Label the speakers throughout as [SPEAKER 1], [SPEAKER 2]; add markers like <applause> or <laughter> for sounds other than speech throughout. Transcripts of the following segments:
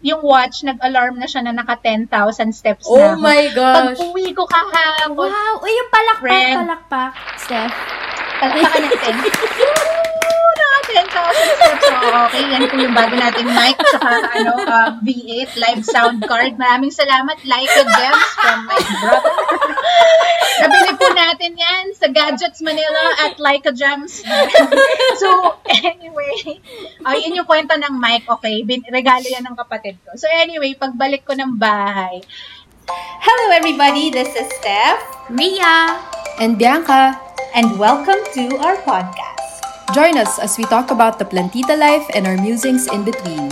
[SPEAKER 1] yung watch, nag-alarm na siya na naka 10,000 steps
[SPEAKER 2] oh
[SPEAKER 1] na ako.
[SPEAKER 2] my gosh.
[SPEAKER 1] Pag uwi ko kahapon,
[SPEAKER 3] Wow! Uy, yung palakpak,
[SPEAKER 1] Friend.
[SPEAKER 3] palakpak, Steph.
[SPEAKER 1] palakpakan natin. <laughs> Woo! Naka 10,000 steps. So, okay, yan po yung bago nating mic saka ano, uh, V8 live sound card. Maraming salamat, Leica Gems from my brother. <laughs> Nabili po natin yan sa Gadgets Manila at Leica Gems. <laughs> so, anyway, uh, yun yung kwento ng mic, okay? Bin- regalo yan ng kapatid ko. So, anyway, pagbalik ko ng bahay, Hello everybody, this is Steph,
[SPEAKER 3] Ria!
[SPEAKER 2] And Bianca,
[SPEAKER 1] and welcome to our podcast.
[SPEAKER 2] join us as we talk about the plantita life and our musings in between.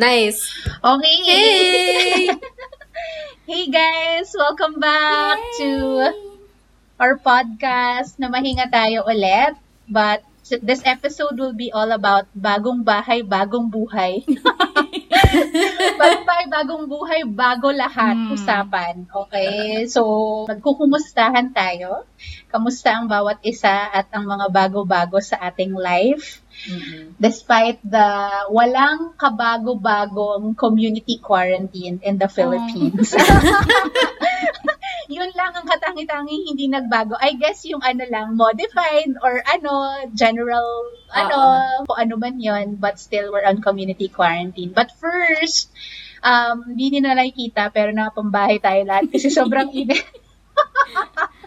[SPEAKER 2] Nice.
[SPEAKER 1] Okay.
[SPEAKER 2] Hey! <laughs>
[SPEAKER 1] Hey guys, welcome back to our podcast na mahinga tayo ulit. But this episode will be all about bagong bahay, bagong buhay. <laughs> bagong bahay, bagong buhay, bago lahat
[SPEAKER 3] Hmm.
[SPEAKER 1] usapan. Okay? So, magkukumustahan tayo. Kamusta ang bawat isa at ang mga bago-bago sa ating life? Despite the walang kabago-bagong community quarantine in the Philippines. <laughs> Yun lang ang katangi-tangi hindi nagbago. I guess yung ano lang, modified or ano, general, ano, kung ano man yun, but still we're on community quarantine. But first, um, hindi na nakikita, pero nakapambahay tayo lahat kasi sobrang init. <laughs>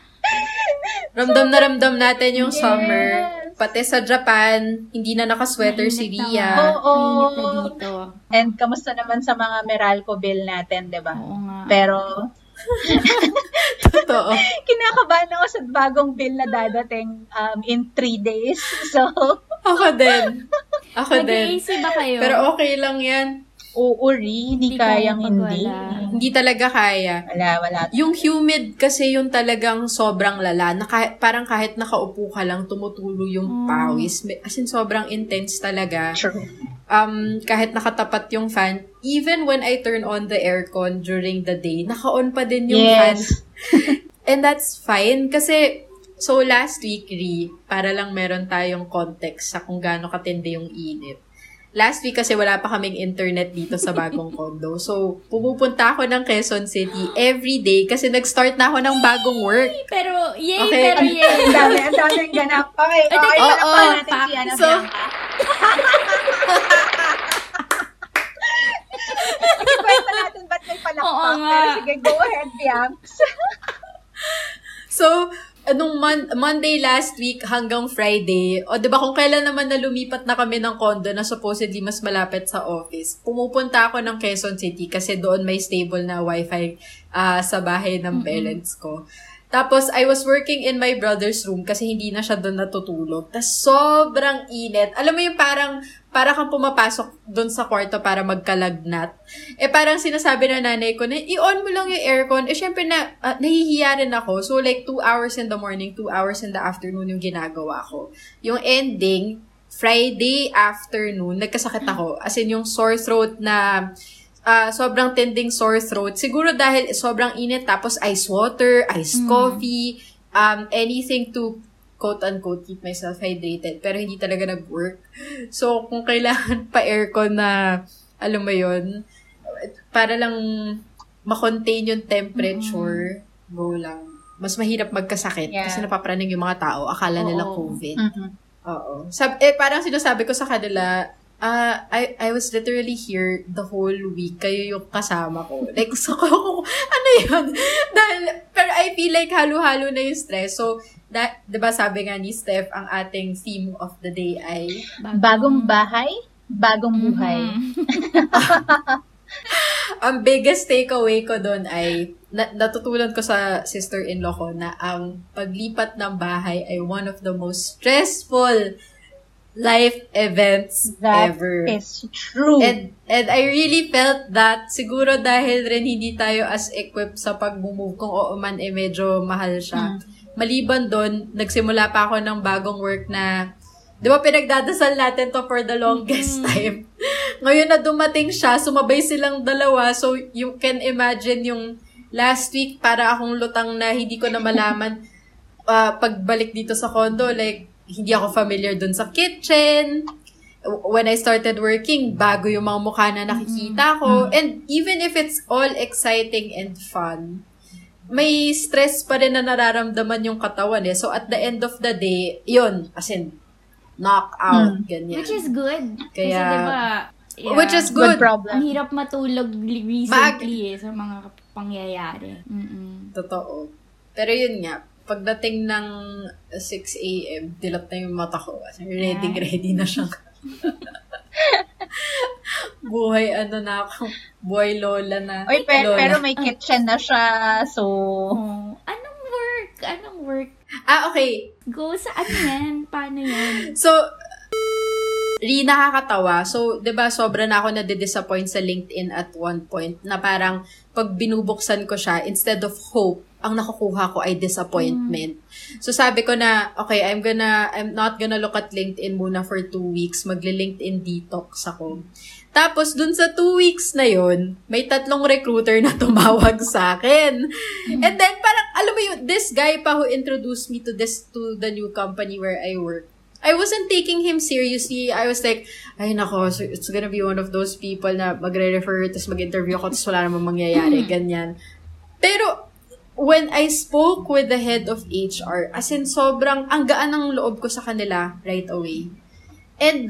[SPEAKER 2] Ramdam na ramdam natin yung
[SPEAKER 1] Yes.
[SPEAKER 2] summer. Pati sa Japan, hindi na nakasweater si
[SPEAKER 3] Mainit na
[SPEAKER 2] Ria.
[SPEAKER 1] Oo.
[SPEAKER 3] Mainit na dito.
[SPEAKER 1] And kamusta naman sa mga Meralco bill natin, di ba?
[SPEAKER 3] Oo nga.
[SPEAKER 1] Pero, <laughs>
[SPEAKER 2] Totoo. <laughs>
[SPEAKER 1] kinakabahan ako sa bagong bill na dadating um, in three days. <laughs> So,
[SPEAKER 2] Ako din. Ako din.
[SPEAKER 3] Nag-AC ba kayo?
[SPEAKER 2] Pero okay lang yan.
[SPEAKER 1] Uuri, hindi
[SPEAKER 3] Hindi kaya
[SPEAKER 1] kayang hindi.
[SPEAKER 3] wala.
[SPEAKER 2] Hindi talaga kaya.
[SPEAKER 1] Wala, wala.
[SPEAKER 2] Yung humid kasi yung talagang sobrang lala. Na kahit, parang kahit nakaupo ka lang, tumutulo yung
[SPEAKER 3] Mm.
[SPEAKER 2] pawis. May- As in, sobrang intense talaga.
[SPEAKER 1] True.
[SPEAKER 2] Um, kahit nakatapat yung fan, even when I turn on the aircon during the day, naka-on pa din yung fan.
[SPEAKER 1] Yes. <laughs>
[SPEAKER 2] And that's fine kasi so last week, Ri, para lang meron tayong context sa kung gaano katindi yung init. Last week kasi wala pa kaming internet dito sa bagong <laughs> condo. So, pumupunta ako ng Quezon City every day kasi nag-start na ako ng bagong work.
[SPEAKER 3] Pero, yay,
[SPEAKER 2] Okay.
[SPEAKER 3] pero yay. <laughs>
[SPEAKER 1] Ang dami, ang daming ganap. Okay, okay,
[SPEAKER 3] Oo,
[SPEAKER 1] palakpakan
[SPEAKER 2] oo.
[SPEAKER 1] natin si Ana
[SPEAKER 2] So-
[SPEAKER 1] Bianca. Kwento natin ba't may palakpak.
[SPEAKER 3] Oo.
[SPEAKER 1] Pero sige, go ahead, Biancs. <laughs>
[SPEAKER 2] So, anong mon- Monday last week hanggang Friday, o 'di ba kung kailan naman na lumipat na kami ng condo na supposedly mas malapit sa office, pumupunta ako ng Quezon City kasi doon may stable na wifi ah, sa bahay ng parents ko. Tapos, I was working in my brother's room kasi hindi na siya doon natutulog. Tapos, sobrang init. Alam mo yung parang, para kang pumapasok doon sa kwarto para magkalagnat. Eh, parang sinasabi na nanay ko na, i-on mo lang yung aircon. Eh, syempre na, ah, nahihiya rin ako. So, like, two hours in the morning, two hours in the afternoon yung ginagawa ko. Yung ending, Friday afternoon, nagkasakit ako. As in, yung sore throat na ah, sobrang tending sore throat. Siguro dahil sobrang init, tapos ice water, iced coffee, um, anything to quote-unquote keep myself hydrated. Pero hindi talaga nag-work. So, kung kailangan pa aircon na, alam mo yon para lang makontain yung temperature, go lang. Mas mahirap magkasakit
[SPEAKER 1] Yeah.
[SPEAKER 2] kasi napapraning yung mga tao. Akala nila
[SPEAKER 3] Oo.
[SPEAKER 2] COVID.
[SPEAKER 1] Mhm.
[SPEAKER 2] Oo. Sab eh, parang sinasabi ko sa kanila, ah, I, I was literally here the whole week. Kayo yung kasama ko. <laughs> Like, so, <laughs> ano yun? Dahil, pero I feel like halo-halo na yung stress. So, da, diba sabi nga ni Steph, ang ating theme of the day ay,
[SPEAKER 1] Bagong bahay, bagong buhay. <laughs>
[SPEAKER 2] ang biggest takeaway ko doon ay, na, natutunan ko sa sister-in-law ko na ang paglipat ng bahay ay one of the most stressful life events
[SPEAKER 1] That
[SPEAKER 2] ever.
[SPEAKER 1] is true.
[SPEAKER 2] And, and I really felt that siguro dahil rin hindi tayo as equipped sa pag-move, kung oo man eh medyo mahal siya. Maliban doon, nagsimula pa ako ng bagong work na, di ba pinagdadasal natin to for the longest time. <laughs> Ngayon na dumating siya, sumabay silang dalawa, so you can imagine yung last week para akong lutang na hindi ko na malaman <laughs> ah, pagbalik dito sa condo, like, hindi ako familiar dun sa kitchen. When I started working, bago yung mga mukha na nakikita ko. And even if it's all exciting and fun, may stress pa rin na nararamdaman yung katawan eh. So at the end of the day, yun, as in, knock out, ganyan.
[SPEAKER 3] Which is good. Kasi
[SPEAKER 2] Kaya-
[SPEAKER 3] diba, yeah,
[SPEAKER 2] Which is
[SPEAKER 1] Good
[SPEAKER 2] good.
[SPEAKER 1] problem.
[SPEAKER 3] ang hirap matulog recently eh, sa mga pangyayari. Mm-mm.
[SPEAKER 2] Totoo. Pero yun nga, pagdating ng 6 a.m., dilat na yung mata ko. As in, ready,
[SPEAKER 3] Ah.
[SPEAKER 2] ready na siyang <laughs> buhay ano na ako, buhay lola na.
[SPEAKER 1] Oy, pe-
[SPEAKER 2] lola.
[SPEAKER 1] pero may kitchen na siya, so...
[SPEAKER 3] Oh, anong work? Anong work?
[SPEAKER 2] Ah, okay.
[SPEAKER 3] Go sa ano yan? Paano yan?
[SPEAKER 2] So, Ri, nakakatawa. So, 'di ba sobra na ako na-disappoint sa LinkedIn at one point na parang pag binubuksan ko siya, instead of hope, ang nakukuha ko ay disappointment. So, sabi ko na, okay, I'm gonna, I'm not gonna look at LinkedIn muna for two weeks. Magle-LinkedIn detox ako. Tapos, dun sa two weeks na yun, may tatlong recruiter na <laughs> tumawag sa akin. And then, parang, alam mo yun, this guy pa who introduced me to this, to the new company where I work, I wasn't taking him seriously. I was like, ay nako, so it's gonna be one of those people na magre-refer, tapos mag-interview ako, tapos wala namang mangyayari, ganyan. Pero, when I spoke with the head of HR, as in sobrang, ang gaan ng loob ko sa kanila right away. And,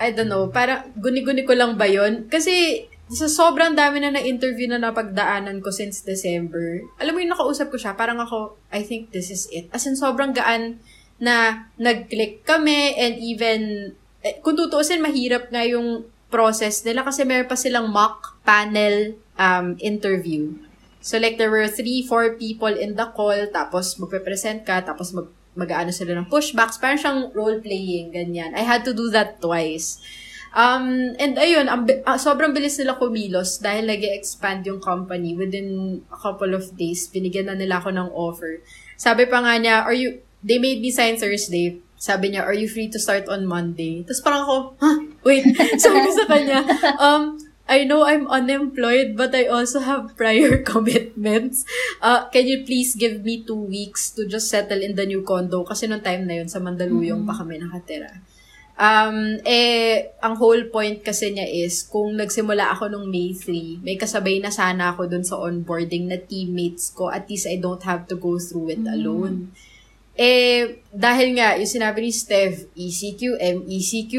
[SPEAKER 2] I don't know, para guni-guni ko lang ba yun? Kasi, sa sobrang dami na na-interview na napagdaanan ko since December, alam mo yung nakausap ko siya, parang ako, I think this is it. As in, sobrang gaan na nag-click kami and even, eh, kung tutuusin, mahirap nga yung process nila kasi meron pa silang mock panel um, interview. So like there were three, four people in the call, tapos magpe-present ka, tapos mag mag-aano sila ng pushbacks, parang siyang role-playing, ganyan. I had to do that twice. Um, and ayun, ang, ah, sobrang bilis nila kumilos dahil nag expand yung company. Within a couple of days, binigyan na nila ako ng offer. Sabi pa nga niya, are you, they made me sign Thursday. Sabi niya, are you free to start on Monday? Tapos parang ako, huh? Wait. <laughs> Sabi ko sa kanya, um, I know I'm unemployed, but I also have prior <laughs> commitments. Uh, can you please give me two weeks to just settle in the new condo? Kasi nung time na yun, sa Mandaluyong pa kami nakatira. Um, eh, ang whole point kasi niya is, kung nagsimula ako nung May 3, may kasabay na sana ako dun sa onboarding na teammates ko, at least I don't have to go through it alone. Eh, dahil nga, yung sinabi ni Steph, ECQ, MECQ,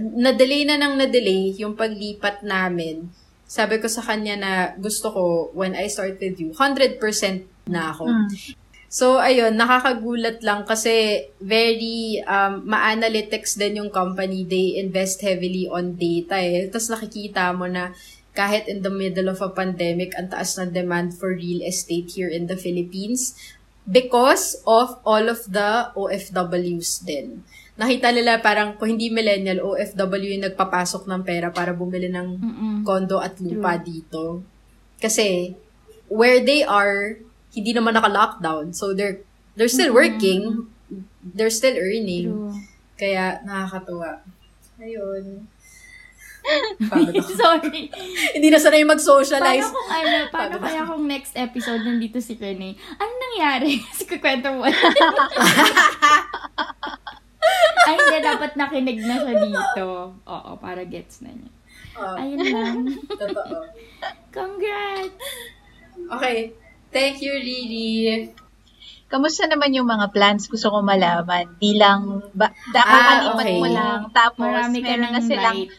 [SPEAKER 2] na-delay na nang na-delay yung paglipat namin. Sabi ko sa kanya na gusto ko, when I start with you, 100% na ako. So, ayun, nakakagulat lang kasi very um, ma-analytics din yung company. They invest heavily on data eh. Tapos nakikita mo na kahit in the middle of a pandemic, ang taas na demand for real estate here in the Philippines because of all of the OFWs din. Nakita nila parang kung hindi millennial, OFW yung nagpapasok ng pera para bumili ng
[SPEAKER 3] Mm-mm.
[SPEAKER 2] condo at lupa dito. Kasi, where they are, hindi naman naka-lockdown. So, they're, they're still working. They're still earning.
[SPEAKER 3] True.
[SPEAKER 2] Kaya, nakakatuwa. Ayun. <laughs>
[SPEAKER 3] Sorry.
[SPEAKER 2] hindi na sanay mag-socialize.
[SPEAKER 3] Paano kung ano, <laughs> paano kaya kung next episode nandito si Rene? Ano nangyari? <laughs> Kasi kukwento mo. Ay, hindi, dapat nakinig na siya dito. Oo, para gets na niya.
[SPEAKER 2] Ah,
[SPEAKER 3] Ayun lang.
[SPEAKER 2] totoo.
[SPEAKER 3] Congrats!
[SPEAKER 2] Okay. Thank you, Riri.
[SPEAKER 1] Kamusta naman yung mga plans? Gusto ko malaman. Bilang, ba, kakalipat
[SPEAKER 2] okay.
[SPEAKER 1] mo lang. Tapos,
[SPEAKER 3] Marami ka
[SPEAKER 1] meron
[SPEAKER 3] ng
[SPEAKER 1] na silang
[SPEAKER 3] light.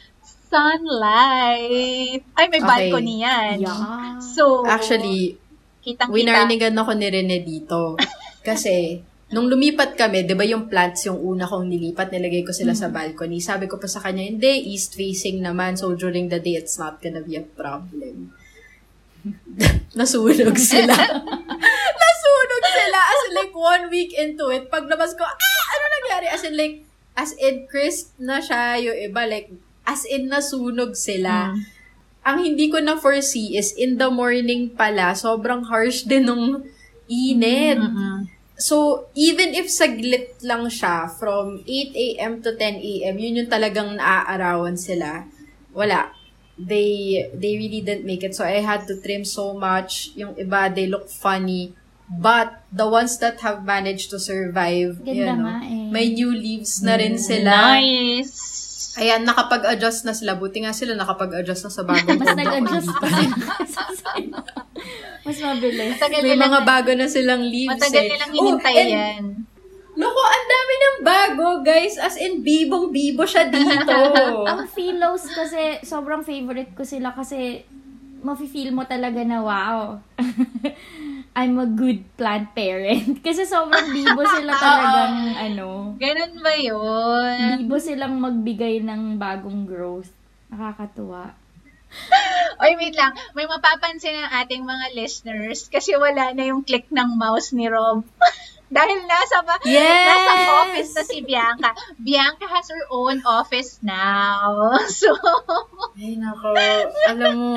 [SPEAKER 1] sunlight. Ay, may
[SPEAKER 2] Okay.
[SPEAKER 1] balcony yan.
[SPEAKER 3] Yeah.
[SPEAKER 1] So,
[SPEAKER 2] Actually,
[SPEAKER 1] kitang-kita.
[SPEAKER 2] winarningan ako ni Rene dito. Kasi, nung lumipat kami, di ba yung plants yung una kong nilipat, nilagay ko sila sa balcony. Sabi ko pa sa kanya, hindi, east facing naman. So, during the day, it's not gonna be a problem. <laughs> Nasunog sila. <laughs> Nasunog sila. As in, like, one week into it, pag labas ko, ah, ano nangyari? As in, like, as in, crisp na siya yung iba. Like, as in, nasunog sila
[SPEAKER 1] Mm.
[SPEAKER 2] ang hindi ko na foresee is in the morning pala, sobrang harsh din nung init.
[SPEAKER 1] Mm-mm.
[SPEAKER 2] So, even if saglit lang siya, from 8 a.m. to 10 a.m., yun yung talagang naaarawan sila. Wala. They, they really didn't make it. So, I had to trim so much. Yung iba, they look funny. But the ones that have managed to survive,
[SPEAKER 3] Ganda
[SPEAKER 2] yan,
[SPEAKER 3] nga eh.
[SPEAKER 2] may new leaves na rin sila.
[SPEAKER 1] Nice.
[SPEAKER 2] Ayan, nakapag-adjust na sila. Buti nga sila nakapag-adjust na sa bagong <laughs>
[SPEAKER 3] Mas nag-adjust pa sila. <laughs> Mas mabilis.
[SPEAKER 1] Matagal
[SPEAKER 2] May mga bago na silang leaves
[SPEAKER 1] matagal
[SPEAKER 2] eh.
[SPEAKER 1] nilang
[SPEAKER 2] Oh,
[SPEAKER 1] hinintay
[SPEAKER 2] and-
[SPEAKER 1] yan.
[SPEAKER 2] Naku, ang dami ng bago, guys. As in, bibong-bibo siya dito. <laughs>
[SPEAKER 3] Ang Philos kasi, sobrang favorite ko sila kasi mafe-feel mo talaga na wow. I'm a good plant parent. <laughs> Kasi sobrang bibo sila <laughs> talagang ano,
[SPEAKER 1] Ganun ba yun?
[SPEAKER 3] bibo silang magbigay ng bagong growth. Nakakatuwa. <laughs>
[SPEAKER 1] Oy, wait lang. May mapapansin ng ating mga listeners kasi wala na yung click ng mouse ni Rob. Dahil nasa, ba-
[SPEAKER 2] Yes!
[SPEAKER 1] nasa office na si Bianca. Bianca has her own office now. So,
[SPEAKER 2] Ay, nako. Alam mo,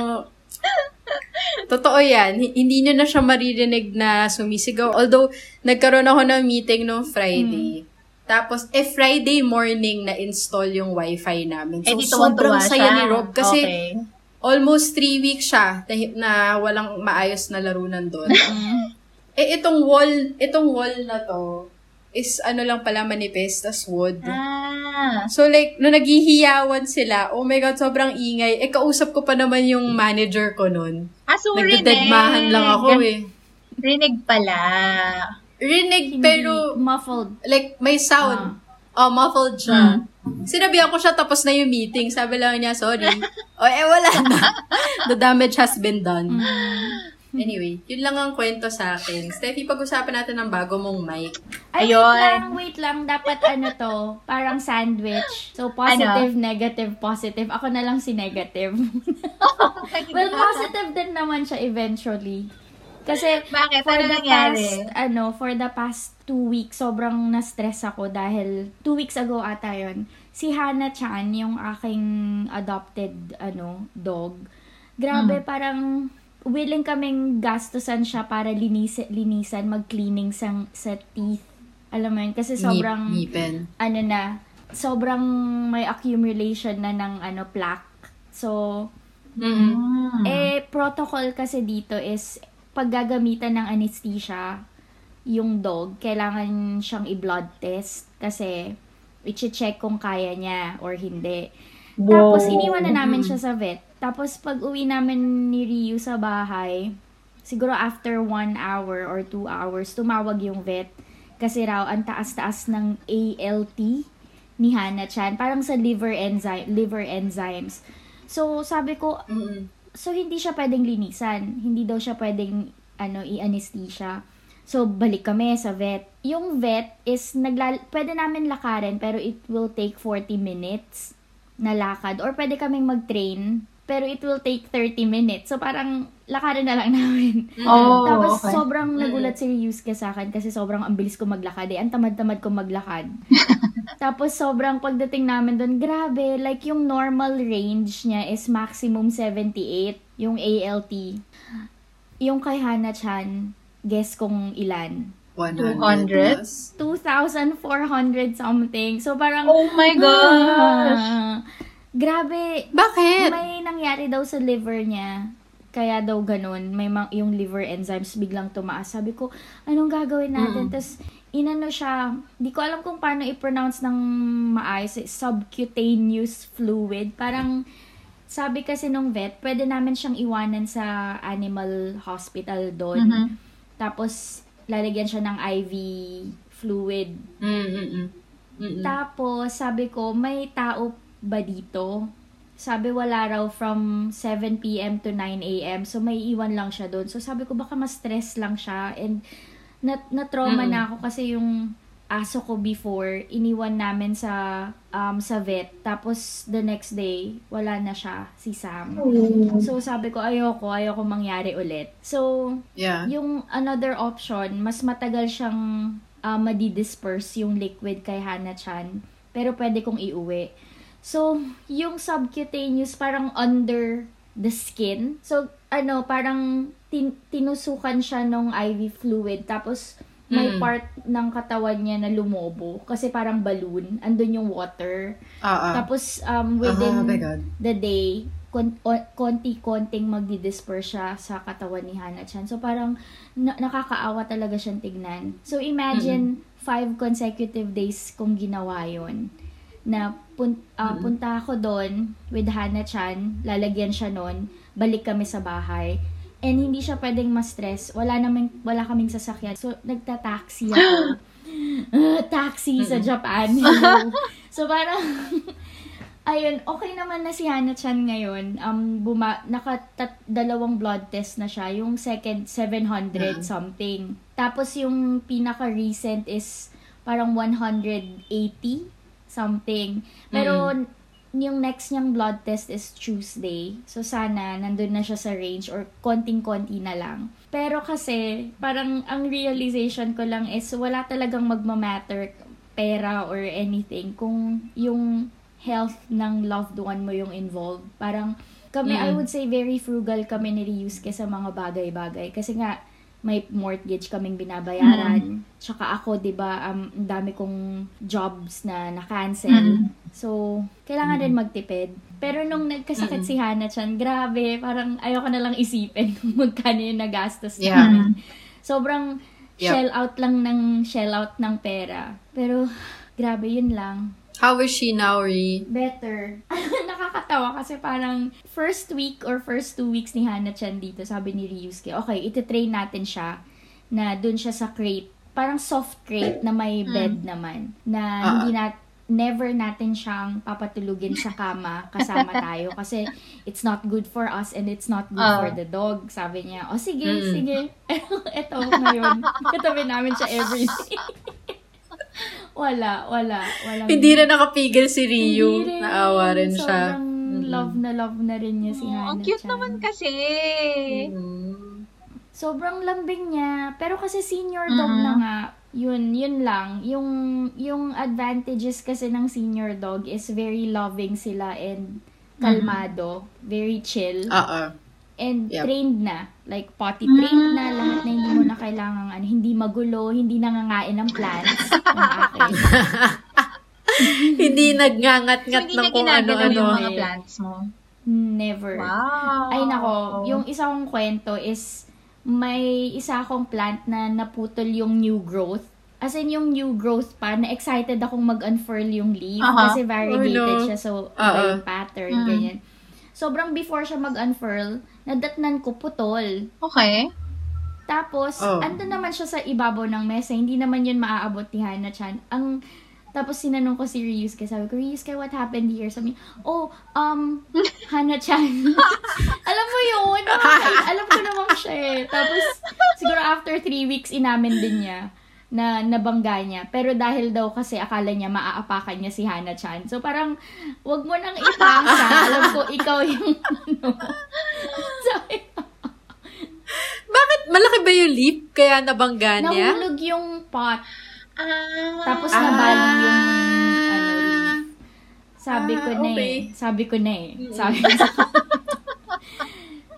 [SPEAKER 2] <laughs> totoo yan. Hindi nyo na siya maririnig na sumisigaw. Although, nagkaroon ako ng meeting nung Friday. Tapos, eh, Friday morning na-install yung wifi namin. So,
[SPEAKER 1] eh,
[SPEAKER 2] sobrang saya ni Rob. Kasi,
[SPEAKER 1] okay.
[SPEAKER 2] almost three weeks siya na, na walang maayos na larunan doon. eh, itong wall, itong wall na to, is ano lang pala manifest as wood.
[SPEAKER 1] Ah.
[SPEAKER 2] So like, nung naghihiyawan sila, oh my God, sobrang ingay. Eh, kausap ko pa naman yung manager ko nun.
[SPEAKER 1] Ah, so rinig.
[SPEAKER 2] Lang ako eh.
[SPEAKER 1] Rinig pala.
[SPEAKER 2] Rinig,
[SPEAKER 3] Hindi
[SPEAKER 2] pero
[SPEAKER 3] muffled.
[SPEAKER 2] like, may sound. Oh, muffled siya. Sinabihan ko siya tapos na yung meeting. Sabi lang niya, sorry. oh, eh, wala na. <laughs> The damage has been done. <laughs> Anyway, yun lang ang kwento sa akin. Steffi, pag-usapan natin ng bago mong mic.
[SPEAKER 3] Ay,
[SPEAKER 1] Ayun.
[SPEAKER 3] wait lang, wait lang. Dapat <laughs> ano to, parang sandwich. So, positive, negative, positive. Ako na lang si negative. <laughs> well, positive din naman siya eventually. Kasi,
[SPEAKER 1] Bakit?
[SPEAKER 3] for
[SPEAKER 1] Ano
[SPEAKER 3] the
[SPEAKER 1] nangyari?
[SPEAKER 3] past, ano, for the past two weeks, sobrang na-stress ako dahil two weeks ago ata yun. Si Hana Chan, yung aking adopted, ano, dog. Grabe,
[SPEAKER 1] Hmm.
[SPEAKER 3] parang willing kaming gastusan siya para linis, linisan, mag-cleaning sa, sa teeth. Alam mo yun? Kasi sobrang,
[SPEAKER 2] Ngip- ngipin.
[SPEAKER 3] ano na, sobrang may accumulation na ng, ano, plaque. So,
[SPEAKER 2] Mm-mm.
[SPEAKER 1] Hmm.
[SPEAKER 3] eh, protocol kasi dito is pag gagamitan ng anesthesia, yung dog, kailangan siyang i-blood test kasi i-check kung kaya niya or hindi. Tapos, iniwan na namin siya sa vet. Tapos, pag uwi namin ni Ryu sa bahay, siguro after one hour or two hours, tumawag yung vet. Kasi raw, ang taas-taas ng ALT ni Hana Chan. Parang sa liver enzyme, liver enzymes. So, sabi ko,
[SPEAKER 2] Mm-mm.
[SPEAKER 3] So, hindi siya pwedeng linisan. Hindi daw siya pwedeng ano, i-anesthesia. So, balik kami sa vet. Yung vet is, naglal- pwede namin lakarin, pero it will take 40 minutes na lakad. Or pwede kaming mag-train, pero it will take 30 minutes. So, parang lakarin na lang <laughs> namin.
[SPEAKER 1] Oh,
[SPEAKER 3] Tapos,
[SPEAKER 1] okay.
[SPEAKER 3] sobrang nagulat si Ryusuke sa akin kasi sobrang ang bilis ko maglakad eh. Ang tamad-tamad ko maglakad. <laughs> Tapos, sobrang pagdating namin doon, grabe, like yung normal range niya is maximum 78, yung ALT. Yung kay Hana-chan, guess kung ilan?
[SPEAKER 1] 200?
[SPEAKER 2] plus.
[SPEAKER 3] 2,400 something. So, parang,
[SPEAKER 1] Oh my gosh!
[SPEAKER 3] ah, grabe,
[SPEAKER 2] Bakit?
[SPEAKER 3] may nangyari daw sa liver niya. Kaya daw ganun, may ma- yung liver enzymes biglang tumaas. Sabi ko, anong gagawin natin? Tapos, inano siya, di ko alam kung paano i-pronounce ng maayos, subcutaneous fluid. Parang, sabi kasi nung vet, pwede namin siyang iwanan sa animal hospital doon.
[SPEAKER 1] Mhm.
[SPEAKER 3] Tapos, lalagyan siya ng IV fluid.
[SPEAKER 2] Mm-mm. Mm-mm.
[SPEAKER 3] Tapos, sabi ko, may tao ba dito? Sabi wala raw from 7 p.m. to 9 a.m. So, may iwan lang siya doon. So, sabi ko, baka ma-stress lang siya. And, na, na-trauma
[SPEAKER 2] Mm.
[SPEAKER 3] na ako kasi yung aso ko before, iniwan namin sa um, sa vet. Tapos, the next day, wala na siya, si Sam. So, sabi ko, ayoko, ayoko mangyari ulit. So,
[SPEAKER 2] Yeah.
[SPEAKER 3] yung another option, mas matagal siyang uh, madidisperse yung liquid kay Hana-chan. Pero pwede kong iuwi. So, yung subcutaneous parang under the skin. So, ano, parang tin- tinusukan siya ng IV fluid. Tapos, may
[SPEAKER 2] Mm.
[SPEAKER 3] part ng katawan niya na lumobo. Kasi parang balloon. Andun yung water.
[SPEAKER 2] Ah.
[SPEAKER 3] Tapos, um, within
[SPEAKER 2] oh God.
[SPEAKER 3] the day, kon- o- konti-konting magdi-disperse siya sa katawan ni Hana-chan. So, parang na- nakakaawa talaga siyang tignan. So, imagine five consecutive days kong ginawa yon na pun- ah, punta ako doon with Hana-chan, lalagyan siya noon, balik kami sa bahay. And hindi siya pwedeng ma-stress. Wala naman, wala kaming sasakyan. So, nagta-taxi <gasps> ako. Ah, taxi sa Japan. <laughs> So, parang, <laughs> ayun, okay naman na si Hana-chan ngayon. Um, buma, naka tat- dalawang blood test na siya. Yung second, 700 something. Tapos yung pinaka-recent is parang 180 something. Pero yung next niyang blood test is Tuesday. So sana nandun na siya sa range or konting-konti na lang. Pero kasi parang ang realization ko lang is wala talagang magmamatter pera or anything kung yung health ng loved one mo yung involved. Parang kami, I would say very frugal kami ni Ryusuke sa mga bagay-bagay. Kasi nga, may mortgage kaming binabayaran. Tsaka ako, 'di ba, um, ang dami kong jobs na na-cancel. So, kailangan din magtipid. Pero nung nagkasakit si Hana-chan, grabe, parang ayoko na lang isipin <laughs> kung magkano yung nagastos
[SPEAKER 2] Yeah.
[SPEAKER 3] namin. Sobrang
[SPEAKER 2] Yep.
[SPEAKER 3] shell out lang ng shell out ng pera. Pero, grabe, yun lang
[SPEAKER 2] How is she now, Ri?
[SPEAKER 3] better. <laughs> Nakakatawa kasi parang first week or first two weeks ni Hana Chan dito, sabi ni Ryusuke, okay, ititrain natin siya na dun siya sa crate. Parang soft crate na may bed naman. Na
[SPEAKER 2] Ah.
[SPEAKER 3] hindi na never natin siyang papatulugin sa kama kasama <laughs> tayo kasi it's not good for us and it's not good
[SPEAKER 1] Ah.
[SPEAKER 3] for the dog. Sabi niya, o sige,
[SPEAKER 2] Mm.
[SPEAKER 3] sige. <laughs> Eto ngayon. Katabi namin siya everyday. <laughs> wala, wala. Walang
[SPEAKER 2] Hindi na nakapigil si Ryu.
[SPEAKER 3] hindi rin.
[SPEAKER 2] Naawa rin siya.
[SPEAKER 3] Sobrang love na love na rin niya si
[SPEAKER 1] Oh,
[SPEAKER 3] Hana
[SPEAKER 1] ang cute
[SPEAKER 3] Chan.
[SPEAKER 1] naman kasi.
[SPEAKER 2] Mm.
[SPEAKER 3] Sobrang lambing niya. Pero kasi senior dog
[SPEAKER 1] Mhm.
[SPEAKER 3] na nga, yun, yun lang. Yung, yung advantages kasi ng senior dog is very loving sila and kalmado. Very chill.
[SPEAKER 2] Oo.
[SPEAKER 3] And
[SPEAKER 2] Yep.
[SPEAKER 3] trained na. Like, potty trained na. Lahat na hindi mo na kailangan, ano, hindi magulo, hindi nangangain ng plants. <laughs>
[SPEAKER 2] Hindi nagngangat-ngat
[SPEAKER 1] hindi
[SPEAKER 2] ng
[SPEAKER 1] niya
[SPEAKER 2] kung ano-ano.
[SPEAKER 1] yung mga plants mo.
[SPEAKER 3] Never.
[SPEAKER 1] Wow.
[SPEAKER 3] Ay nako, yung isa kong kwento is may isa akong plant na naputol yung new growth. As in yung new growth pa, na excited akong mag-unfurl yung leaf
[SPEAKER 1] Aha.
[SPEAKER 3] kasi variegated
[SPEAKER 2] Oh, no.
[SPEAKER 3] siya. So, iba
[SPEAKER 2] Oo.
[SPEAKER 3] yung pattern,
[SPEAKER 1] Mm.
[SPEAKER 3] ganyan. Sobrang before siya mag-unfurl, nadatnan ko putol.
[SPEAKER 1] Okay.
[SPEAKER 3] Tapos,
[SPEAKER 2] Oh.
[SPEAKER 3] andun naman siya sa ibabaw ng mesa. Hindi naman yun maaabot ni Hana-chan. Ang, tapos sinanong ko si Ryusuke. Sabi ko, Ryusuke, what happened here? Sabi, oh, um, <laughs> Hana-chan. <laughs> alam mo yun? Alam ko naman siya eh. Tapos, siguro after three weeks, inamin din niya na nabangga niya. Pero dahil daw kasi akala niya maaapakan niya si Hana-chan. So parang, wag mo nang ipasa. <laughs> alam ko, ikaw yung ano. <laughs> Sabi
[SPEAKER 2] Bakit? Malaki ba yung leaf kaya nabangga niya?
[SPEAKER 3] Nahulog yung pot.
[SPEAKER 1] Ah.
[SPEAKER 3] Tapos
[SPEAKER 2] Ah.
[SPEAKER 3] nabali yung ano, leaf. Sabi
[SPEAKER 2] Ah,
[SPEAKER 3] ko na
[SPEAKER 2] okay.
[SPEAKER 3] eh. Sabi ko na eh. Sabi ko. <laughs>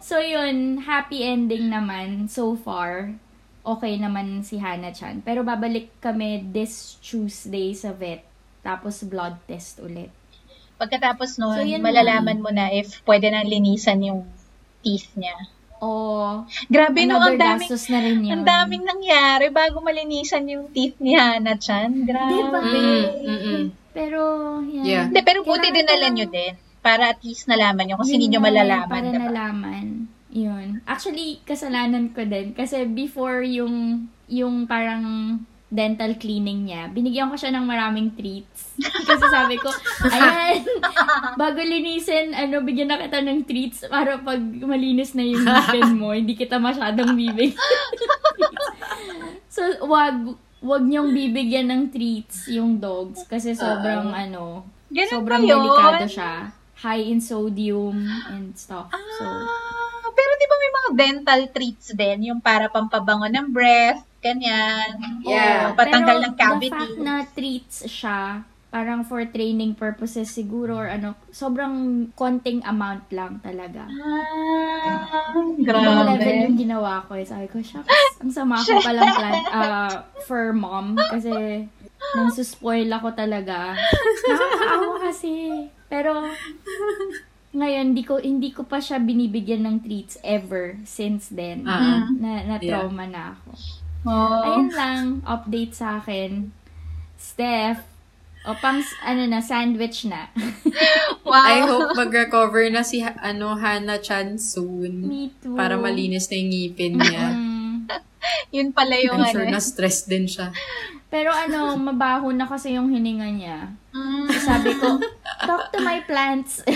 [SPEAKER 3] so yun, happy ending naman so far. Okay naman si Hana-chan. Pero babalik kami this Tuesday sa vet. Tapos blood test ulit.
[SPEAKER 1] Pagkatapos nun,
[SPEAKER 3] So,
[SPEAKER 1] malalaman mo na if pwede nang linisan yung teeth niya.
[SPEAKER 3] O,
[SPEAKER 1] Grabe no, ang daming,
[SPEAKER 3] gastos na rin yun.
[SPEAKER 1] ang daming nangyari bago malinisan yung teeth ni Hana-chan. Grabe.
[SPEAKER 3] Diba?
[SPEAKER 2] Mm, mm-mm.
[SPEAKER 3] Pero, yan.
[SPEAKER 2] Yeah.
[SPEAKER 1] Hindi, pero buti dinala
[SPEAKER 3] ko
[SPEAKER 1] nyo
[SPEAKER 3] lang-
[SPEAKER 1] din. Para at least nalaman nyo kasi hindi nyo malalaman.
[SPEAKER 3] Para
[SPEAKER 1] diba?
[SPEAKER 3] nalaman. Yun. Actually, kasalanan ko din. Kasi before yung, yung parang dental cleaning niya, binigyan ko siya ng maraming treats. <laughs> Kasi sabi ko, ayan, <laughs> bago linisin, ano, bigyan na kita ng treats para pag malinis na yung ngipin mo, <laughs> hindi kita masyadong bibig. so, wag, wag niyong bibigyan ng treats yung dogs kasi sobrang, ano,
[SPEAKER 1] Ganun
[SPEAKER 3] sobrang delikado siya. High in sodium and stuff. So,
[SPEAKER 1] Ah, pero di ba may mga dental treats din? Yung para pampabango ng breath, ganyan.
[SPEAKER 2] Yeah.
[SPEAKER 1] Oo, patanggal
[SPEAKER 3] pero
[SPEAKER 1] ng cavity.
[SPEAKER 3] the fact na treats siya, parang for training purposes siguro or ano, sobrang konting amount lang talaga.
[SPEAKER 1] Ah,
[SPEAKER 3] Ibang level
[SPEAKER 1] grabe.
[SPEAKER 3] yung ginawa ko. Eh. Sabi ko, shucks, ang sama ko <laughs> palang plan, ah, for mom kasi nang suspoil ako talaga. <laughs> Nakakaawa kasi. Pero, ngayon, hindi ko, hindi ko pa siya binibigyan ng treats ever since then.
[SPEAKER 2] Ah.
[SPEAKER 3] Na, na trauma na ako.
[SPEAKER 1] Oh.
[SPEAKER 3] Ayun lang, update sa akin. Steph, o pang, ano na, sandwich na. <laughs>
[SPEAKER 1] Wow.
[SPEAKER 2] I hope mag-recover na si Ha- ano Hannah Chan soon.
[SPEAKER 3] Me too.
[SPEAKER 2] Para malinis na yung ngipin niya.
[SPEAKER 1] Yun pala yung
[SPEAKER 2] I'm
[SPEAKER 1] ano.
[SPEAKER 2] sure na-stress din siya.
[SPEAKER 3] Pero ano, mabaho na kasi yung hininga niya.
[SPEAKER 1] Mm.
[SPEAKER 3] So sabi ko, talk to my plants. <laughs>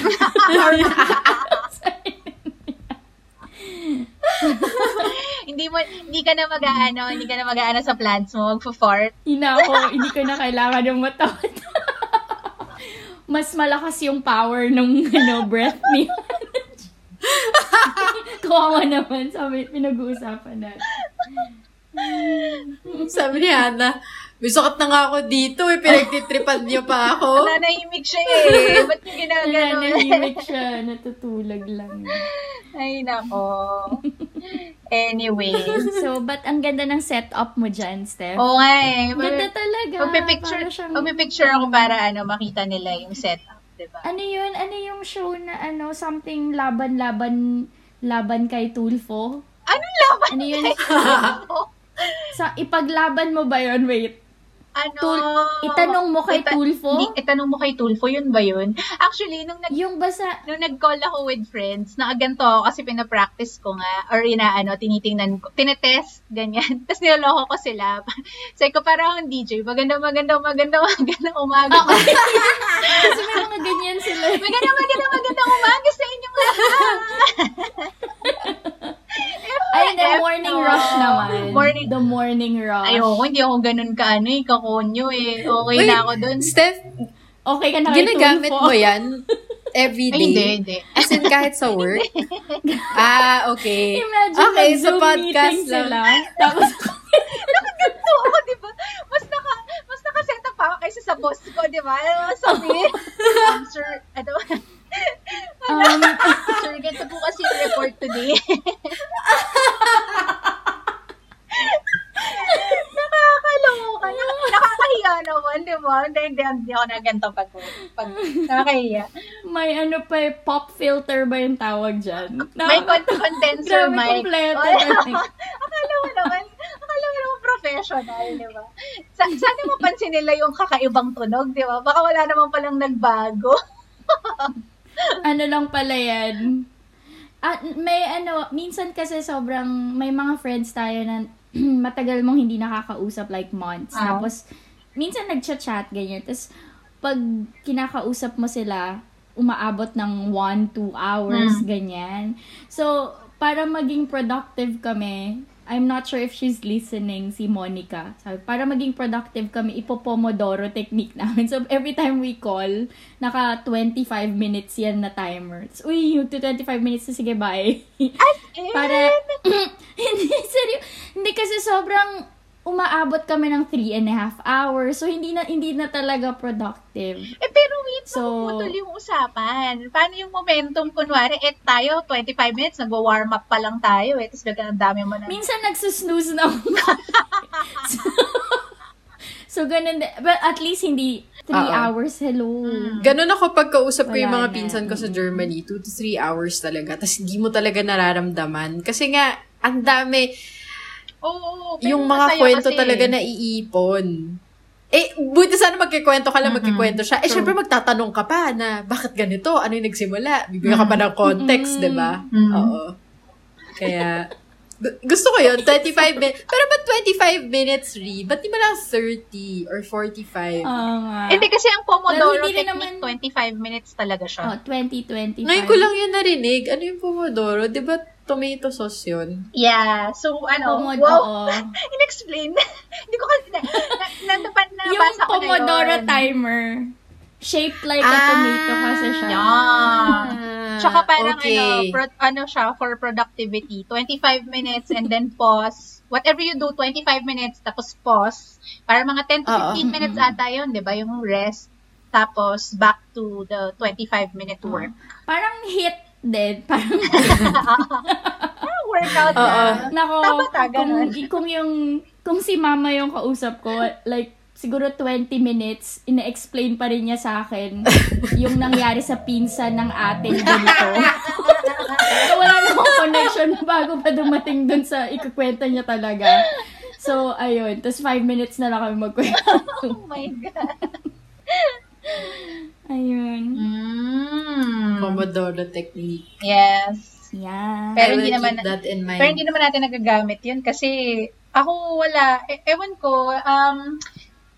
[SPEAKER 1] hindi mo hindi ka na mag-aano, hindi ka na mag-aano sa plants mo, magfo-fart.
[SPEAKER 3] Ina ko, hindi ko na kailangan ng matot. Mas malakas yung power ng ano, breath niya. Kawawa naman, sabi, pinag-uusapan natin.
[SPEAKER 2] Sabi ni Hannah, may sakit na nga ako dito eh, pinagtitripan niyo pa ako.
[SPEAKER 1] Nanahimik siya eh. Ba't yung ginagano?
[SPEAKER 3] Nananahimik siya, natutulag lang.
[SPEAKER 1] Ay, nako. Anyway.
[SPEAKER 3] So, but ang ganda ng setup mo dyan, Steph.
[SPEAKER 1] Oo nga eh.
[SPEAKER 3] Ganda talaga.
[SPEAKER 1] Magpipicture,
[SPEAKER 3] siyang-
[SPEAKER 1] magpipicture ako para ano, makita nila yung setup. Diba?
[SPEAKER 3] Ano yun? Ano yung show na ano, something laban-laban laban kay Tulfo?
[SPEAKER 1] Anong laban?
[SPEAKER 3] Ano yun? Sa ipaglaban mo ba yun? Wait.
[SPEAKER 1] Ano?
[SPEAKER 3] Tul- itanong mo kay
[SPEAKER 1] Ita-
[SPEAKER 3] Tulfo?
[SPEAKER 1] Hindi, itanong mo kay Tulfo, yun ba yun? Actually, nung nag
[SPEAKER 3] Yung basa,
[SPEAKER 1] nung nag-call ako with friends, nakaganto ako kasi pinapractice ko nga, or inaano, tinitingnan ko, tinetest, ganyan. <laughs> Tapos niloloko ko sila. <laughs> Sabi ko, parang akong DJ, maganda, maganda, maganda, maganda umaga. <laughs>
[SPEAKER 3] kasi may mga ganyan sila.
[SPEAKER 1] maganda, maganda, maganda umaga sa inyong lahat.
[SPEAKER 3] Ay, the morning rush naman.
[SPEAKER 1] Morning-
[SPEAKER 3] The morning rush.
[SPEAKER 1] Ayoko, hindi ako ganun ka, ano eh, kakonyo eh. Okay
[SPEAKER 2] Wait,
[SPEAKER 1] na ako dun.
[SPEAKER 2] Steph,
[SPEAKER 3] Okay ka na
[SPEAKER 2] ginagamit mo yan every
[SPEAKER 1] Ay,
[SPEAKER 2] day?
[SPEAKER 1] hindi, hindi.
[SPEAKER 2] As in, kahit sa work? <laughs> ah, okay.
[SPEAKER 3] Imagine
[SPEAKER 2] okay, sa
[SPEAKER 3] nag-Zoom
[SPEAKER 2] podcast lang.
[SPEAKER 3] sila. <laughs> Tapos,
[SPEAKER 1] Nakaganto ako, di ba? Mas naka, mas naka-set up ako kaysa sa boss ko, di ba? Sabi? um, sir, ano?
[SPEAKER 3] Um, <laughs>
[SPEAKER 1] sir, ganito po kasi yung report today. <laughs> Nakakaloka. Nak- nakakahiya naman, di ba? Hindi, hindi, hindi ako na ganito pag, pag nakakahiya.
[SPEAKER 3] may ano pa eh, pop filter ba yung tawag dyan?
[SPEAKER 1] May con- condenser
[SPEAKER 3] Grabe,
[SPEAKER 1] mic.
[SPEAKER 3] kompleto.
[SPEAKER 1] Oh, <laughs> akala mo naman, akala mo naman professional, di ba? Sa, sana mapansin nila yung kakaibang tunog, di ba? Baka wala naman palang nagbago.
[SPEAKER 3] Ano lang pala yan. At may ano, minsan kasi sobrang, may mga friends tayo na <clears throat> matagal mong hindi nakakausap like months.
[SPEAKER 1] Ah.
[SPEAKER 3] Tapos, minsan nagchat-chat, ganyan. Tapos, pag kinakausap mo sila, umaabot ng 1-2 hours,
[SPEAKER 1] Hmm.
[SPEAKER 3] ganyan. So, para maging productive kami, I'm not sure if she's listening, si Monica. Sabi, para maging productive kami, ipo-pomodoro technique <laughs> namin. So, every time we call, naka 25 minutes yan na timer. So, uy, yung to 25 minutes na, sige, bye. <laughs> para, <laughs> hindi, seryo. Hindi kasi sobrang umaabot kami ng 3 and a half hours. So, hindi na, hindi na talaga productive.
[SPEAKER 1] Eh, pero wait,
[SPEAKER 3] So-
[SPEAKER 1] napuputol yung usapan. Paano yung momentum? Kunwari, eh, tayo, 25 minutes, nag-warm up pa lang tayo, eh. Tapos bigla ang dami mo na.
[SPEAKER 3] Minsan nagsusnooze na ako. <laughs> so, so, ganun. din. But at least hindi 3
[SPEAKER 2] Oo.
[SPEAKER 3] hours. Hello.
[SPEAKER 2] Ganun ako pagkausap ko yung mga
[SPEAKER 3] na.
[SPEAKER 2] pinsan ko sa Germany, 2 to 3 hours talaga. Tapos hindi mo talaga nararamdaman. Kasi nga, ang dami,
[SPEAKER 1] Oo, pero
[SPEAKER 2] yung mga kwento
[SPEAKER 1] kasi.
[SPEAKER 2] talaga na iipon. Eh, buti sana magkikwento ka lang,
[SPEAKER 3] Mhm.
[SPEAKER 2] magkikwento siya. Eh,
[SPEAKER 3] True.
[SPEAKER 2] syempre magtatanong ka pa na, bakit ganito? Ano yung nagsimula? Bibigyan ka pa ng context,
[SPEAKER 3] Mhm.
[SPEAKER 2] di ba?
[SPEAKER 1] Mhm.
[SPEAKER 2] Oo. Kaya, gu- gusto ko yun, 25 minutes. Pero ba't 25 minutes, Ri? Ba't di ba lang 30 or 45?
[SPEAKER 3] Oo nga.
[SPEAKER 1] Hindi kasi ang Pomodoro
[SPEAKER 3] rin
[SPEAKER 1] technique,
[SPEAKER 3] naman-
[SPEAKER 1] 25 minutes talaga siya.
[SPEAKER 3] Oh, 2025.
[SPEAKER 2] Ngayon ko lang yun narinig. Ano yung Pomodoro? Di ba tomato sauce yun?
[SPEAKER 1] Yeah. So, ano,
[SPEAKER 3] Pomod-
[SPEAKER 1] wow, <laughs> in-explain. <laughs> Hindi ko kasi, na, na, natapan na
[SPEAKER 3] Yung
[SPEAKER 1] basa ko na
[SPEAKER 3] Pomodoro
[SPEAKER 1] yun.
[SPEAKER 3] timer, shaped like a tomato kasi siya.
[SPEAKER 1] Yeah.
[SPEAKER 2] Ah,
[SPEAKER 1] Tsaka parang
[SPEAKER 2] okay.
[SPEAKER 1] ano, pro, ano siya for productivity. 25 minutes and then <laughs> pause. Whatever you do, 25 minutes tapos pause. Para mga 10 to
[SPEAKER 2] Oo.
[SPEAKER 1] 15 minutes ata yun, di ba? Yung rest. Tapos back to the 25 minute work.
[SPEAKER 3] Parang hit din. <laughs> Parang,
[SPEAKER 1] Ah, workout
[SPEAKER 2] Oo.
[SPEAKER 1] na.
[SPEAKER 3] nako,
[SPEAKER 1] Tama ta,
[SPEAKER 3] kung, kung yung, kung si mama yung kausap ko, like, siguro 20 minutes, ina-explain pa rin niya sa akin <laughs> yung nangyari sa pinsan ng ate ganito. <laughs> so, wala namang connection bago pa dumating dun sa ikukwenta niya talaga. So, ayun. Tapos 5 minutes na lang kami magkwento.
[SPEAKER 1] Oh my God. <laughs>
[SPEAKER 3] ayun.
[SPEAKER 1] Mm.
[SPEAKER 2] Pomodoro technique.
[SPEAKER 1] Yes.
[SPEAKER 3] Yeah.
[SPEAKER 1] Pero hindi naman
[SPEAKER 2] that in mind.
[SPEAKER 1] Pero hindi naman natin nagagamit yun kasi ako wala. E- ewan ko, um,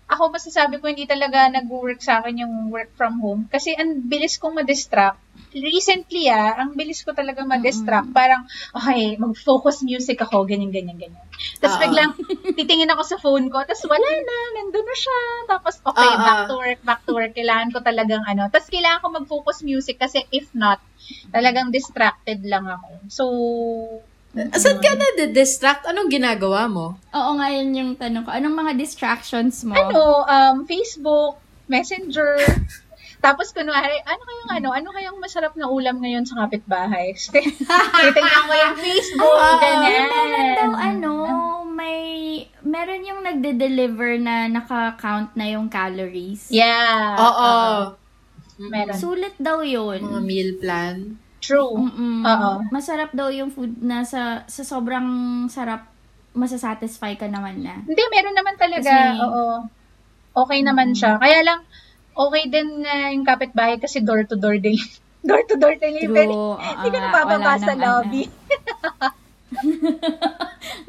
[SPEAKER 1] ako masasabi ko hindi talaga nag-work sa akin yung work from home kasi ang bilis kong ma-distract. Recently ah, ang bilis ko talaga ma-distract. Parang, okay, mag-focus music ako, ganyan, ganyan, ganyan. Tapos
[SPEAKER 2] Oo.
[SPEAKER 1] biglang titingin ako sa phone ko, tapos wala na, nandun na siya. Tapos, okay,
[SPEAKER 2] Oo.
[SPEAKER 1] back to work, back to work. Kailangan ko talagang ano. Tapos kailangan ko mag-focus music kasi if not, talagang distracted lang ako. So,
[SPEAKER 2] Saan ka na distract Anong ginagawa mo?
[SPEAKER 3] Oo nga yun yung tanong ko. Anong mga distractions mo?
[SPEAKER 1] ano, um, Facebook, Messenger, tapos kunwari, ano kayong ano, ano kayang masarap na ulam ngayon sa kapitbahay? <laughs> Titignan ko yung Facebook,
[SPEAKER 2] Ah,
[SPEAKER 1] ganyan.
[SPEAKER 3] Meron daw ano, may, meron yung nagde-deliver na naka-count na yung calories.
[SPEAKER 1] Yeah.
[SPEAKER 2] Oo.
[SPEAKER 1] Meron.
[SPEAKER 3] Sulit daw yun.
[SPEAKER 2] Mga meal plan.
[SPEAKER 1] True.
[SPEAKER 3] Mm-mm.
[SPEAKER 1] Oo.
[SPEAKER 3] Masarap daw yung food na sa, sa sobrang sarap, masasatisfy ka naman na.
[SPEAKER 1] Hindi, meron naman talaga.
[SPEAKER 3] Kasi-
[SPEAKER 1] Oo. Okay naman siya. Kaya lang, okay din na yung kapitbahay kasi door-to-door din. <laughs> door-to-door delivery.
[SPEAKER 3] True.
[SPEAKER 1] Hindi ka
[SPEAKER 3] Oo nga,
[SPEAKER 1] napababa
[SPEAKER 3] wala
[SPEAKER 1] sa
[SPEAKER 3] nang
[SPEAKER 1] lobby. <laughs>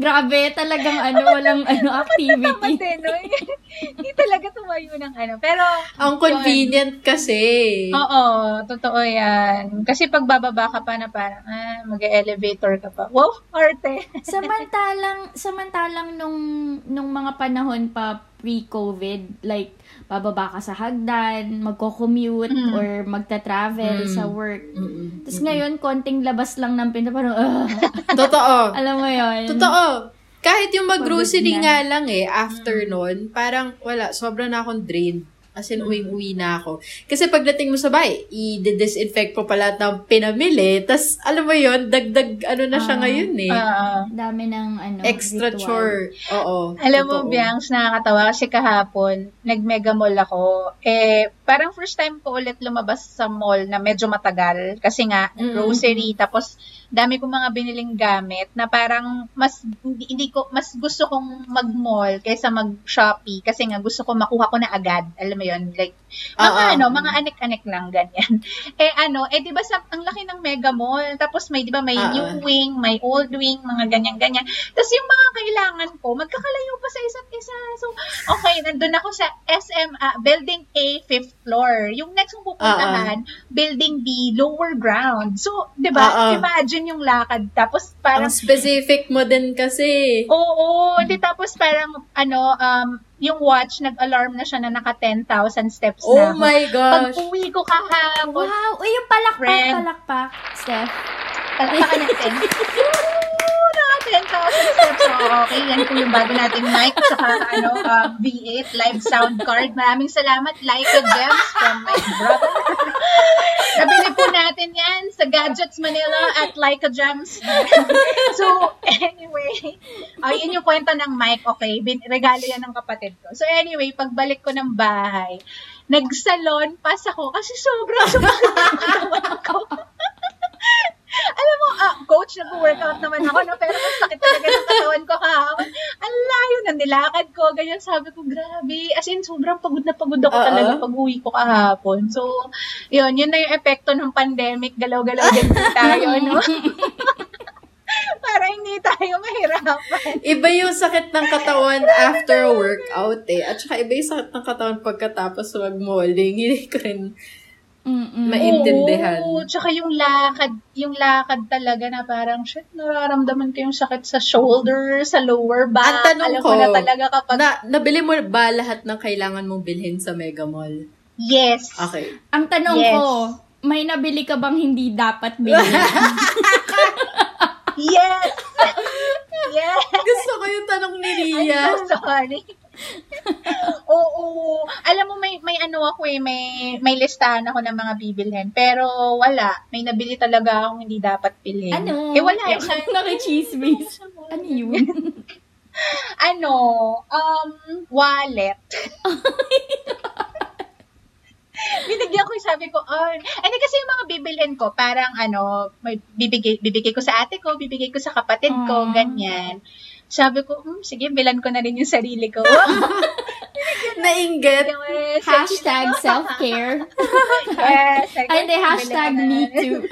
[SPEAKER 3] Grabe, talagang ano, walang ano, activity. <laughs>
[SPEAKER 1] Hindi talaga tumayo ng ano. Pero,
[SPEAKER 2] Ang convenient kasi.
[SPEAKER 1] Oo, totoo yan. Kasi pag bababa ka pa na parang, ah, mag-elevator ka pa. Wow, arte.
[SPEAKER 3] samantalang, samantalang nung, nung mga panahon pa pre-COVID, like, bababa ka sa hagdan, magko-commute,
[SPEAKER 1] Mm.
[SPEAKER 3] or magta-travel
[SPEAKER 2] Mm.
[SPEAKER 3] sa work.
[SPEAKER 2] Mm-mm.
[SPEAKER 3] Tapos ngayon, konting labas lang ng pinto, parang, ah, <laughs>
[SPEAKER 2] Totoo.
[SPEAKER 3] alam mo yon
[SPEAKER 2] Totoo. Kahit yung mag-grocery nga lang eh, after nun, parang wala, sobra na akong drained. As in, uwing-uwi na ako. Kasi pagdating mo sa bahay, i-disinfect mo pala ng pinamili. tas alam mo yon dagdag ano na siya
[SPEAKER 3] Ah.
[SPEAKER 2] ngayon eh.
[SPEAKER 1] Oo.
[SPEAKER 3] Dami ng ano,
[SPEAKER 2] Extra
[SPEAKER 3] ritual.
[SPEAKER 2] chore. Oo.
[SPEAKER 1] Alam mo,
[SPEAKER 2] totoo.
[SPEAKER 1] Biangs, nakakatawa kasi kahapon, nag-mega mall ako. Eh, parang first time ko ulit lumabas sa mall na medyo matagal. Kasi nga,
[SPEAKER 2] Mm.
[SPEAKER 1] grocery, tapos dami kong mga biniling gamit na parang mas hindi, hindi ko mas gusto kong mag-mall kaysa mag-Shopee kasi nga gusto ko makuha ko na agad. Alam mo 'yon, like mga
[SPEAKER 2] Oo.
[SPEAKER 1] ano, mga anik-anik lang ganyan. <laughs> eh ano, eh 'di ba sa ang laki ng Mega Mall, tapos may 'di ba may
[SPEAKER 2] Oo.
[SPEAKER 1] new wing, may old wing, mga ganyan-ganyan. Tapos yung mga kailangan ko, magkakalayo pa sa isa't isa. So, okay, nandun ako sa SM, ah, Building A, 5th floor. Yung next kong pupuntahan, Building B, lower ground. So, di ba,
[SPEAKER 2] Oo.
[SPEAKER 1] imagine yung lakad. Tapos, parang,
[SPEAKER 2] Ang specific mo din kasi.
[SPEAKER 1] oo, hindi tapos parang, ano, um, yung watch, nag-alarm na siya na naka 10,000 steps
[SPEAKER 2] Oh
[SPEAKER 1] na ako.
[SPEAKER 2] my
[SPEAKER 1] Pag
[SPEAKER 2] gosh.
[SPEAKER 1] uwi ko kahapon,
[SPEAKER 3] Wow! Uy, yung palakpak,
[SPEAKER 1] Friend.
[SPEAKER 3] palakpak, Steph.
[SPEAKER 1] palakpakan natin. <laughs> Woo! Naka 10,000 steps. So, okay, yan po yung bago nating mic tsaka ano, uh, V8 live sound card. Maraming salamat, Leica Gems from my brother. Nabili po natin yan sa Gadgets Manila at Leica Gems. so, anyway, uh, yun yung kwento ng mic, okay? Bin, regalo yan ng kapatid ko. So, anyway, pagbalik ko ng bahay, nagsalon pass ako kasi sobrang <laughs> sumakit ko. Alam mo, ah, coach, nag-workout naman ako, no? pero mas sakit talaga ng katawan ko kahapon. Ang layo ng nilakad ko, ganyan sabi ko, grabe. As in, sobrang pagod na pagod ako
[SPEAKER 2] Oo.
[SPEAKER 1] talaga pag uwi ko kahapon. So, yun, yun na yung epekto ng pandemic. Galaw-galaw din tayo, no? <laughs> Para hindi tayo mahirapan.
[SPEAKER 2] Iba yung sakit ng katawan after workout eh. At saka iba yung sakit ng katawan pagkatapos mag-malling. Hindi ko rin
[SPEAKER 3] Mm-mm.
[SPEAKER 2] maintindihan.
[SPEAKER 1] Oo, tsaka yung lakad, yung lakad talaga na parang, shit, nararamdaman ko yung sakit sa shoulder, sa lower back.
[SPEAKER 2] Ang tanong
[SPEAKER 1] Alam
[SPEAKER 2] ko,
[SPEAKER 1] mo na talaga kapag,
[SPEAKER 2] Na, nabili mo ba lahat ng kailangan mong bilhin sa Mega Mall?
[SPEAKER 1] yes.
[SPEAKER 2] Okay.
[SPEAKER 3] Ang tanong
[SPEAKER 1] Yes.
[SPEAKER 3] ko, may nabili ka bang hindi dapat bilhin? <laughs>
[SPEAKER 1] Yes! yes!
[SPEAKER 2] Gusto ko yung tanong ni
[SPEAKER 1] I'm
[SPEAKER 2] Ria.
[SPEAKER 1] so sorry. <laughs> Oo. Alam mo, may, may ano ako eh, may, may listahan ako ng mga bibilhin. Pero wala. May nabili talaga akong hindi dapat bilhin.
[SPEAKER 3] ano?
[SPEAKER 1] Eh, wala. Eh, <laughs>
[SPEAKER 3] Nakichismis. Ano yun? <laughs>
[SPEAKER 1] ano, um, wallet. Binigyan ko, sabi ko, oh, hindi kasi yung mga bibilin ko, parang ano, may bibigay, bibigay ko sa ate ko, bibigay ko sa kapatid ko,
[SPEAKER 3] Aww.
[SPEAKER 1] ganyan. Sabi ko, hmm, sige, bilan ko na rin yung sarili ko. <laughs>
[SPEAKER 2] Nainggit.
[SPEAKER 3] Hashtag <laughs> self-care.
[SPEAKER 1] yes.
[SPEAKER 3] Ay, hindi, hashtag me too. <laughs>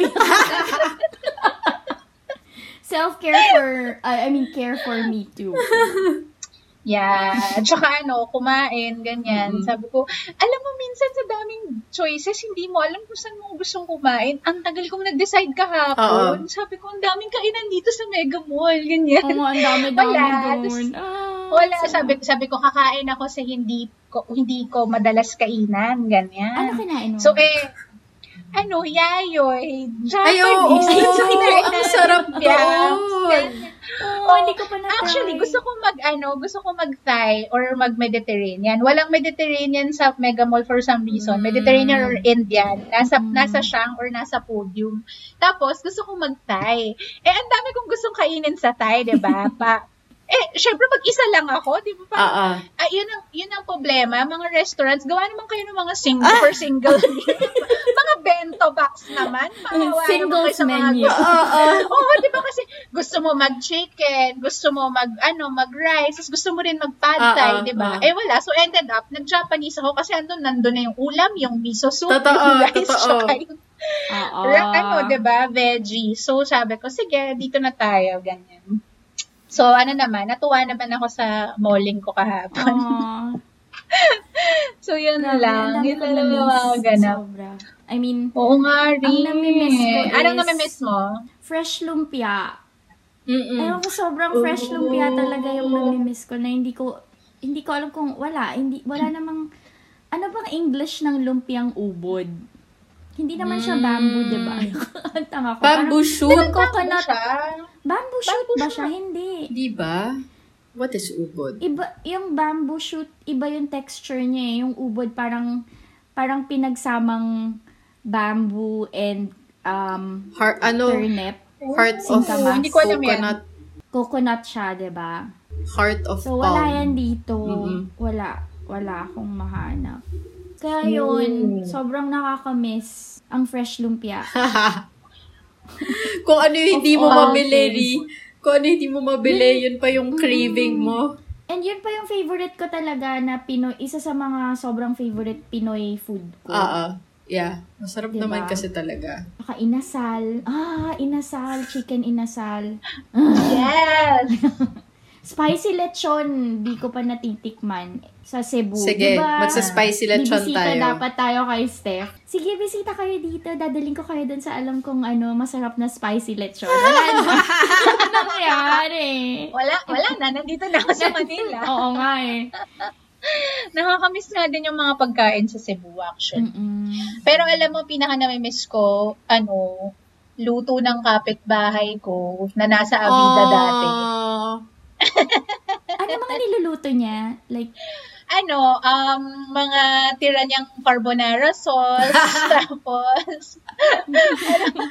[SPEAKER 3] self-care for, uh, I mean, care for me too.
[SPEAKER 1] Yeah. At saka <laughs> ano, kumain, ganyan.
[SPEAKER 2] Mhm.
[SPEAKER 1] Sabi ko, alam mo, minsan sa daming choices, hindi mo alam kung saan mo gustong kumain. Ang tagal kong nag-decide kahapon. Sabi ko, ang daming kainan dito sa Mega Mall, ganyan.
[SPEAKER 3] Oo, ang dami-dami <laughs>
[SPEAKER 1] Wala.
[SPEAKER 3] doon. Ah,
[SPEAKER 1] Wala,
[SPEAKER 3] sarap.
[SPEAKER 1] sabi, sabi ko, kakain ako sa hindi ko, hindi ko madalas kainan, ganyan.
[SPEAKER 3] Ano kinain mo?
[SPEAKER 1] So, eh, ano, yayoy,
[SPEAKER 2] Ay, oo,
[SPEAKER 1] Japanese. Kinain <laughs>
[SPEAKER 2] ang sarap doon.
[SPEAKER 3] oh, hindi ko pa na
[SPEAKER 1] Actually, gusto ko mag, ano, gusto ko mag-Thai or mag-Mediterranean. Walang Mediterranean sa Mega Mall for some reason.
[SPEAKER 2] Mm.
[SPEAKER 1] Mediterranean or Indian. Nasa,
[SPEAKER 3] Mm.
[SPEAKER 1] nasa Shang or nasa podium. Tapos, gusto ko mag-Thai. Eh, ang dami kong gustong kainin sa Thai, di ba? <laughs> Pa, eh, syempre, mag-isa lang ako, di ba? Pa,
[SPEAKER 2] Ah, ah.
[SPEAKER 1] Ah, yun ang, yun ang problema. Mga restaurants, gawa naman kayo ng mga single for single. <laughs> mga bento box naman. Naman kayo
[SPEAKER 3] Singles
[SPEAKER 1] sa mga
[SPEAKER 3] menu.
[SPEAKER 1] gusto.
[SPEAKER 2] Oo. <laughs>
[SPEAKER 1] Oo, di ba kasi gusto mo mag-chicken, gusto mo mag, ano, mag-rice, gusto mo rin mag-pad
[SPEAKER 2] Ah, ah,
[SPEAKER 1] thai, di ba?
[SPEAKER 2] ah.
[SPEAKER 1] Eh wala, so ended up, nag-Japanese ako kasi andun, nandun na yung ulam, yung miso soup,
[SPEAKER 2] Totoo,
[SPEAKER 1] yung rice,
[SPEAKER 2] totoo. <laughs>
[SPEAKER 1] tsaka yung, ra- ano, di ba, veggie. So sabi ko, sige, dito na tayo, ganyan. So, ano naman, natuwa naman ako sa malling ko kahapon. <laughs> So, yun
[SPEAKER 3] Grabe,
[SPEAKER 1] lang.
[SPEAKER 3] ang
[SPEAKER 1] Yun lang yung mga ganap.
[SPEAKER 3] Sobra. I mean,
[SPEAKER 1] Oo nga rin.
[SPEAKER 3] namimiss ko
[SPEAKER 1] Anong
[SPEAKER 3] is-
[SPEAKER 1] namimiss mo?
[SPEAKER 3] fresh lumpia.
[SPEAKER 2] Mm-mm.
[SPEAKER 3] Ewan ko, sobrang fresh lumpia talaga yung namimiss ko na hindi ko, hindi ko alam kung wala, hindi, wala namang, ano bang English ng lumpiang ubod? Hindi naman siya bamboo, di ba? <laughs> Ang tanga ko.
[SPEAKER 2] Bamboo
[SPEAKER 3] Parang-
[SPEAKER 2] shoot?
[SPEAKER 3] Parang coconut.
[SPEAKER 1] Siya.
[SPEAKER 3] Bamboo shoot
[SPEAKER 1] Bamboo
[SPEAKER 3] ba
[SPEAKER 1] shoot.
[SPEAKER 3] siya? Hindi.
[SPEAKER 2] Di ba? What is ubod?
[SPEAKER 3] Iba, yung bamboo shoot, iba yung texture niya eh. Yung ubod parang, parang pinagsamang bamboo and um,
[SPEAKER 2] Heart, ano?
[SPEAKER 3] turnip.
[SPEAKER 2] Heart of
[SPEAKER 3] Singkamas.
[SPEAKER 1] Hindi ko alam yan.
[SPEAKER 2] coconut.
[SPEAKER 3] Coconut siya, di ba?
[SPEAKER 2] Heart of
[SPEAKER 3] So, wala
[SPEAKER 2] palm.
[SPEAKER 3] yan dito.
[SPEAKER 2] Mhm.
[SPEAKER 3] Wala. Wala akong mahanap. Kaya yun, sobrang nakakamiss ang fresh lumpia. <laughs> <laughs>
[SPEAKER 2] Kung ano yung hindi mo mabili. Ri. Kung ano yung hindi mo mabili, yun pa yung craving mo.
[SPEAKER 3] And yun pa yung favorite ko talaga na Pinoy, isa sa mga sobrang favorite Pinoy food ko.
[SPEAKER 2] Ah, ah. Yeah. Masarap
[SPEAKER 3] Diba?
[SPEAKER 2] naman kasi talaga.
[SPEAKER 3] Saka inasal. Ah, inasal. Chicken inasal. <laughs>
[SPEAKER 1] Yes!
[SPEAKER 3] Spicy lechon, di ko pa natitikman sa Cebu.
[SPEAKER 2] Sige,
[SPEAKER 3] Diba?
[SPEAKER 2] magsa-spicy lechon
[SPEAKER 3] Bibisita
[SPEAKER 2] tayo.
[SPEAKER 3] dapat tayo kay Steph. Sige, bisita kayo dito. Dadaling ko kayo dun sa alam kong ano, masarap na spicy lechon. Wala na. <laughs> Ano nangyari?
[SPEAKER 1] Wala, wala na. Nandito na ako sa Manila. <laughs>
[SPEAKER 3] Oo nga eh.
[SPEAKER 1] Nakakamiss nga din yung mga pagkain sa Cebu, actually.
[SPEAKER 3] Mm-mm.
[SPEAKER 1] Pero alam mo, pinaka namimiss ko, ano, luto ng kapitbahay ko na nasa Avida dati.
[SPEAKER 3] Ano mga niluluto niya? Like,
[SPEAKER 1] Ano, um, mga tira niyang carbonara sauce, <laughs> tapos, ano,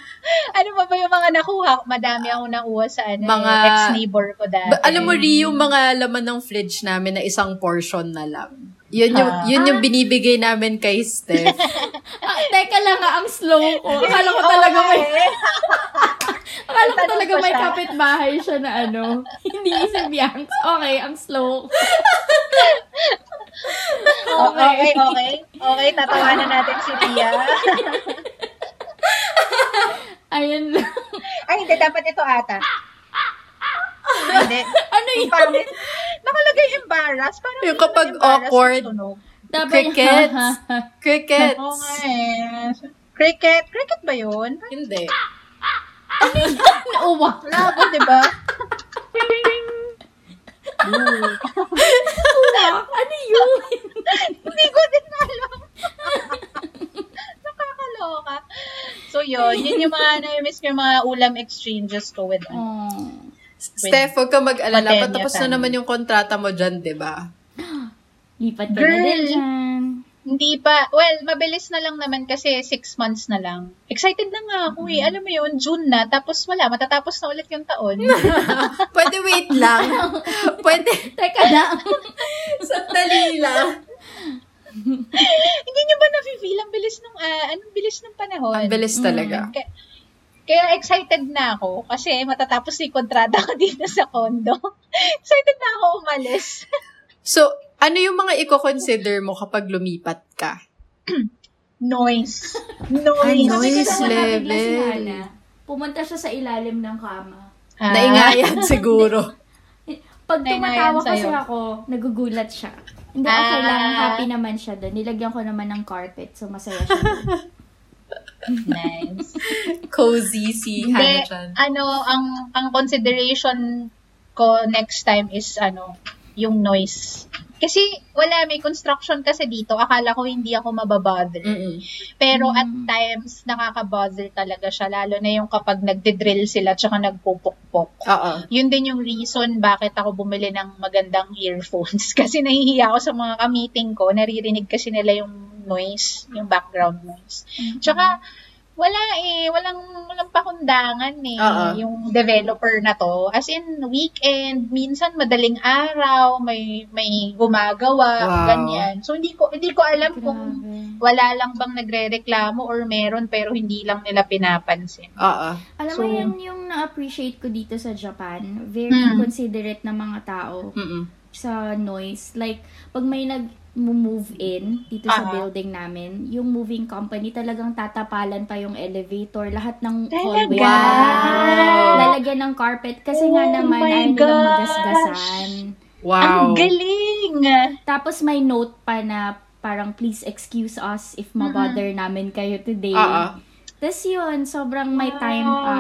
[SPEAKER 1] ano pa ba yung mga nakuha? Madami ako nakuha sa ano,
[SPEAKER 2] Mga-
[SPEAKER 1] eh, ex-neighbor ko dati.
[SPEAKER 2] Ba- alam mo, Ri, yung mga laman ng fridge namin na isang portion na lang. Yun yung,
[SPEAKER 1] Ah.
[SPEAKER 2] yun yung binibigay namin kay Steph. <laughs>
[SPEAKER 3] ah, teka lang nga, ang slow ko. Akala ko talaga may, <laughs> akala ko talaga may kapitbahay siya na ano. <laughs> Hindi si Bianx. Okay, ang slow.
[SPEAKER 1] Oh, okay, okay. Okay, tatawanan natin si Ria.
[SPEAKER 3] Ayun lang.
[SPEAKER 1] Ay, hindi, dapat ito ata. Hindi. <laughs>
[SPEAKER 3] Ano yun?
[SPEAKER 1] Parang, nakalagay embarrass. Parang
[SPEAKER 2] Yung kapag awkward.
[SPEAKER 3] Dapat
[SPEAKER 2] Crickets. <laughs> Crickets.
[SPEAKER 1] Oo nga eh. Cricket. Cricket ba yun?
[SPEAKER 2] Hindi. <laughs>
[SPEAKER 3] Uwa.
[SPEAKER 1] Labo, di ba?
[SPEAKER 3] Uwa. Ano yun?
[SPEAKER 1] Hindi ko din alam. Nakakaloka. So, yun. Yun yung mga na-miss ko yung mga ulam exchanges ko with
[SPEAKER 3] Oh.
[SPEAKER 2] Steph, huwag ka mag-alala. Patapos na naman yung kontrata mo dyan, di ba? <gasps>
[SPEAKER 3] Lipat ka
[SPEAKER 1] Girl.
[SPEAKER 3] na din dyan.
[SPEAKER 1] Hindi pa. Well, mabilis na lang naman kasi six months na lang. Excited na nga ako eh. Alam mo yun, June na. Tapos wala, matatapos na ulit yung taon. <laughs> <laughs>
[SPEAKER 2] Pwede wait lang. <laughs> Pwede,
[SPEAKER 3] Teka lang.
[SPEAKER 2] sandali lang.
[SPEAKER 1] Hindi niyo ba nafe-feel ang bilis nung, ah, anong bilis ng panahon?
[SPEAKER 2] Ang bilis talaga.
[SPEAKER 1] Kaya, kaya excited na ako kasi matatapos yung kontrata ko dito sa condo. <laughs> excited na ako umalis.
[SPEAKER 2] So, ano yung mga i-consider mo kapag lumipat ka? <clears throat>
[SPEAKER 1] Noise.
[SPEAKER 2] Ay,
[SPEAKER 1] Noise.
[SPEAKER 2] noise
[SPEAKER 3] Kasi
[SPEAKER 2] level.
[SPEAKER 3] si. Pumunta siya sa ilalim ng kama.
[SPEAKER 1] Ah,
[SPEAKER 2] Naingayan siguro. <laughs>
[SPEAKER 3] Pag tumatawa kasi
[SPEAKER 1] sa'yo.
[SPEAKER 3] ako, nagugulat siya. Hindi, okay
[SPEAKER 1] Ah.
[SPEAKER 3] lang. Happy naman siya doon. Nilagyan ko naman ng carpet, so masaya siya doon. <laughs>
[SPEAKER 1] Nice. <laughs>
[SPEAKER 2] Cozy si Hana-chan.
[SPEAKER 1] ano, ang ang consideration ko next time is ano, yung noise. Kasi wala, may construction kasi dito. Akala ko hindi ako mababother.
[SPEAKER 2] Mm-mm.
[SPEAKER 1] Pero at times, nakaka-bother talaga siya. Lalo na yung kapag nagde-drill sila tsaka nagpupukpok.
[SPEAKER 2] Oo.
[SPEAKER 1] Yun din yung reason bakit ako bumili ng magandang earphones. <laughs> Kasi nahihiya ako sa mga ka-meeting ko. Naririnig kasi nila yung noise, yung background noise. Tsaka, wala eh, walang, walang pakundangan eh,
[SPEAKER 2] Oo.
[SPEAKER 1] yung developer na to. As in, weekend, minsan madaling araw, may may gumagawa,
[SPEAKER 2] Wow.
[SPEAKER 1] ganyan. So, hindi ko, hindi ko alam kung
[SPEAKER 3] Grabe.
[SPEAKER 1] wala lang bang nagre-reklamo or meron pero hindi lang nila pinapansin.
[SPEAKER 2] Oo.
[SPEAKER 3] Alam
[SPEAKER 1] So-
[SPEAKER 3] mo, yan yung na-appreciate ko dito sa Japan. Very
[SPEAKER 1] Mm.
[SPEAKER 3] considerate ng mga tao
[SPEAKER 2] Mm-mm.
[SPEAKER 3] sa noise. Like, pag may nag-move in dito sa
[SPEAKER 1] Aha.
[SPEAKER 3] building namin, yung moving company talagang tatapalan pa yung elevator, lahat ng
[SPEAKER 1] Talaga?
[SPEAKER 3] hallway.
[SPEAKER 2] Wow.
[SPEAKER 3] Lalagyan ng carpet kasi nga
[SPEAKER 1] Oh
[SPEAKER 3] naman
[SPEAKER 1] my
[SPEAKER 3] ayaw nilang magasgasan.
[SPEAKER 2] Wow.
[SPEAKER 1] Ang galing!
[SPEAKER 3] Tapos may note pa na parang please excuse us if mabother namin kayo today.
[SPEAKER 2] Oo.
[SPEAKER 3] Tapos yun, sobrang may time pa.